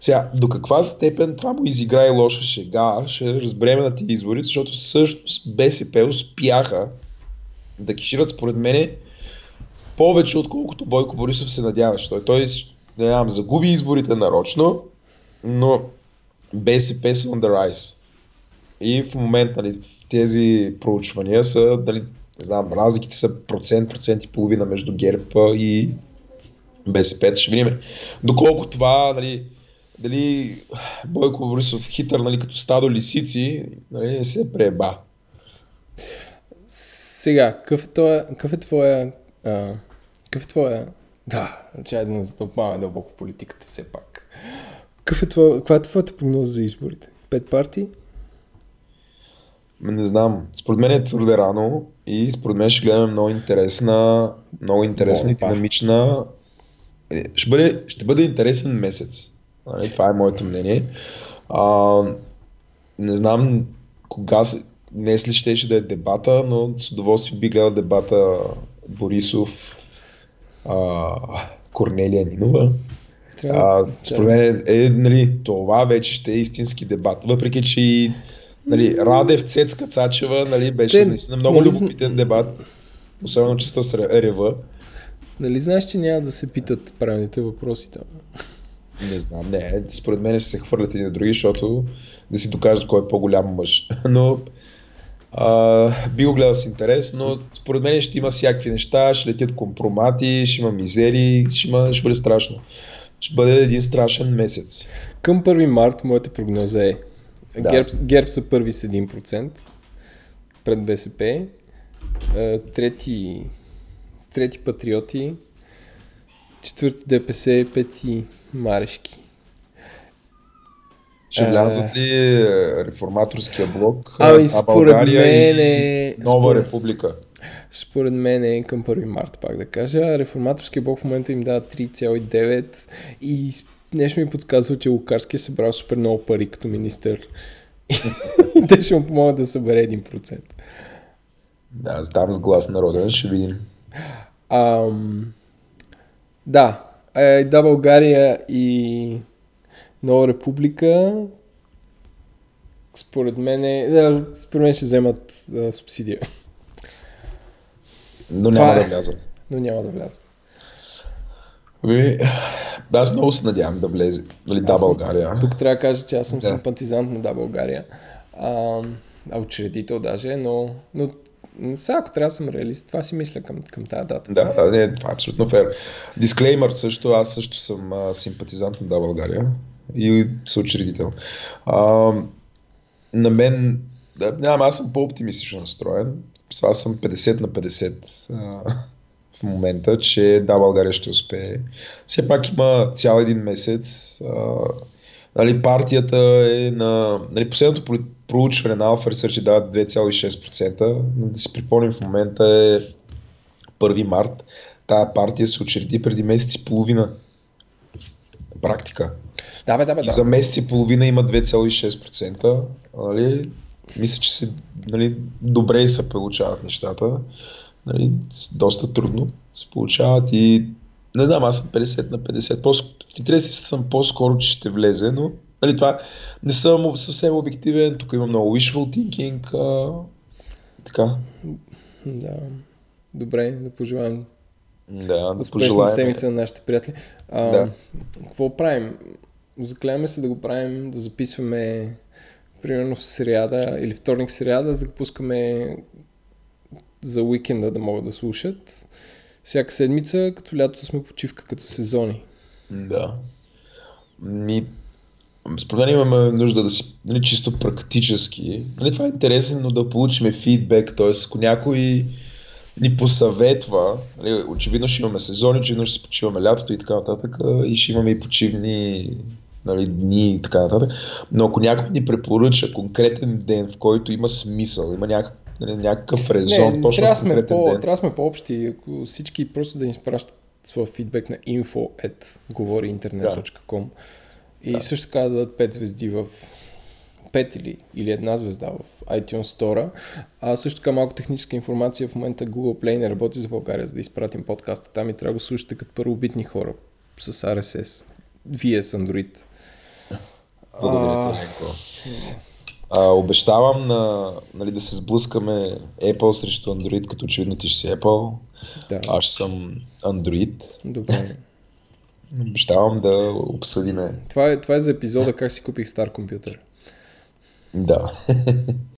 Сега, до каква степен това му изигра и лоша шега, ще разбереме на тия избори, защото всъщност БСП успяха да кишират според мене повече, отколкото Бойко Борисов се надяваше. Той, той знам, загуби изборите нарочно, но БСП са on the rise. И в момента нали, в тези проучвания са, дали, не знам, разликите са процент, процент и половина между ГЕРБ и БСП. Ще видим доколко това, нали, дали Бойко Борисов хитър, нали, като стадо лисици, нали, не се преба. Сега, какъв е, твоя, какъв е твоя... А, какъв е твоя... Да, чай да не задълбаваме дълбоко в политиката все пак. Какъв е твоя, каква е твоята прогноза за изборите? Пет партии? Не знам, според мен е твърде рано и според мен ще гледаме много интересна, много интересна и динамична. е, Ще бъде, ще бъде интересен месец. Нали, това е моето мнение. А, не знам кога се, днес ли щеше да е дебата, но с удоволствие би гледал дебата Борисов, а, Корнелия Нинова. А, според мен е, нали, това вече ще е истински дебат. Въпреки, че и нали, Радев, Цецка, Цачева нали, беше Те, наистина много нали, любопитен дебат. Особено частта с Ре- Рева. Нали знаеш, че няма да се питат правилните въпроси там? Не знам, не, според мен ще се хвърлят едни на други, защото да си докажат кой е по-голям мъж. Но а, би го гледал с интерес, но според мен ще има всякакви неща, ще летят компромати, ще има мизери, ще, има, ще бъде страшно. Ще бъде един страшен месец. Към 1 март моята прогноза е Да. ГЕРБ, ГЕРБ са първи с 1% пред БСП, трети трети патриоти, четвърти ДПС, пети Марешки. Ще влязат ли е, реформаторския блок? Ами, а според България мен и е- Нова според- република. Според мен е към 1 март, пак да кажа. Реформаторския блок в момента им дава 3,9 и нещо ми подсказва, че Лукарски е събрал супер много пари като министър. и те ще му помогнат да събере 1%. Да, там с глас народен ще видим. Ам, да, е, да, България и Нова република според мен, е, да, според мен ще вземат а, субсидия, Но Това няма е. да влязат. но няма да влязат. Ами, аз много се надявам да влезе. Нали, да, Аз съм- България. Тук трябва да кажа, че аз съм Да. симпатизант на Да България. А, а учредител даже, но, но сега ако трябва да съм реалист, това си мисля към, към тази дата. Да, не, това е абсолютно фер. Дисклеймър също, аз също съм а, симпатизант на Да България и съучредител. А, на мен, да, нямам, аз съм по-оптимистично настроен. Аз съм 50 на 50 а, в момента, че Да България ще успее. Все пак има цял един месец. А, нали, партията е на... Нали, последното про- проучване на Alpha Research дава 2,6%, но да си припомним в момента е 1 март. Тая партия се учреди преди месец и половина. На Практика. Да, бе, да, бе, И да. за месец и половина има 2,6%. Нали? Мисля, че се, нали, добре се получават нещата. Нали? Доста трудно се получават и не знам, аз съм 50 на 50. По- в интерес си съм по-скоро, че ще влезе, но нали, това не съм съвсем обективен. Тук има много wishful thinking. А, така. Да. Добре, да пожелаем Да, да успешна пожелаем. седмица на нашите приятели. А, Да. Какво правим? Заклеваме се да го правим, да записваме примерно в сряда или вторник сряда, за да го пускаме за уикенда да могат да слушат. Всяка седмица, като лятото сме почивка като сезони. Да. Ми, според мен имаме нужда да си, нали, чисто практически. Нали, това е интересно, но да получим фидбек, т.е. ако някой ни посъветва, нали, очевидно ще имаме сезони, очевидно ще се почиваме лятото и така нататък, и ще имаме и почивни нали, дни и така нататък. Но ако някой ни препоръча конкретен ден, в който има смисъл, има някакъв, нали, някакъв резон, Не, точно трябва, сме по, ден. трябва да сме по-общи. Ако всички просто да ни изпращат своя фидбек на info.говориинтернет.com и Да. също така да дадат 5 звезди в 5 или, или една звезда в iTunes Store. А също така малко техническа информация. В момента Google Play не работи за България, за да изпратим подкаста там и трябва да го слушате като първобитни хора с RSS. Вие с Android. Благодаря ти, Ленко. А, обещавам на, нали, да се сблъскаме Apple срещу Android, като очевидно ти ще си Apple. Да, Аз съм Android. добре. Обещавам да обсъдиме. Това е, това е за епизода как си купих стар компютър. Да.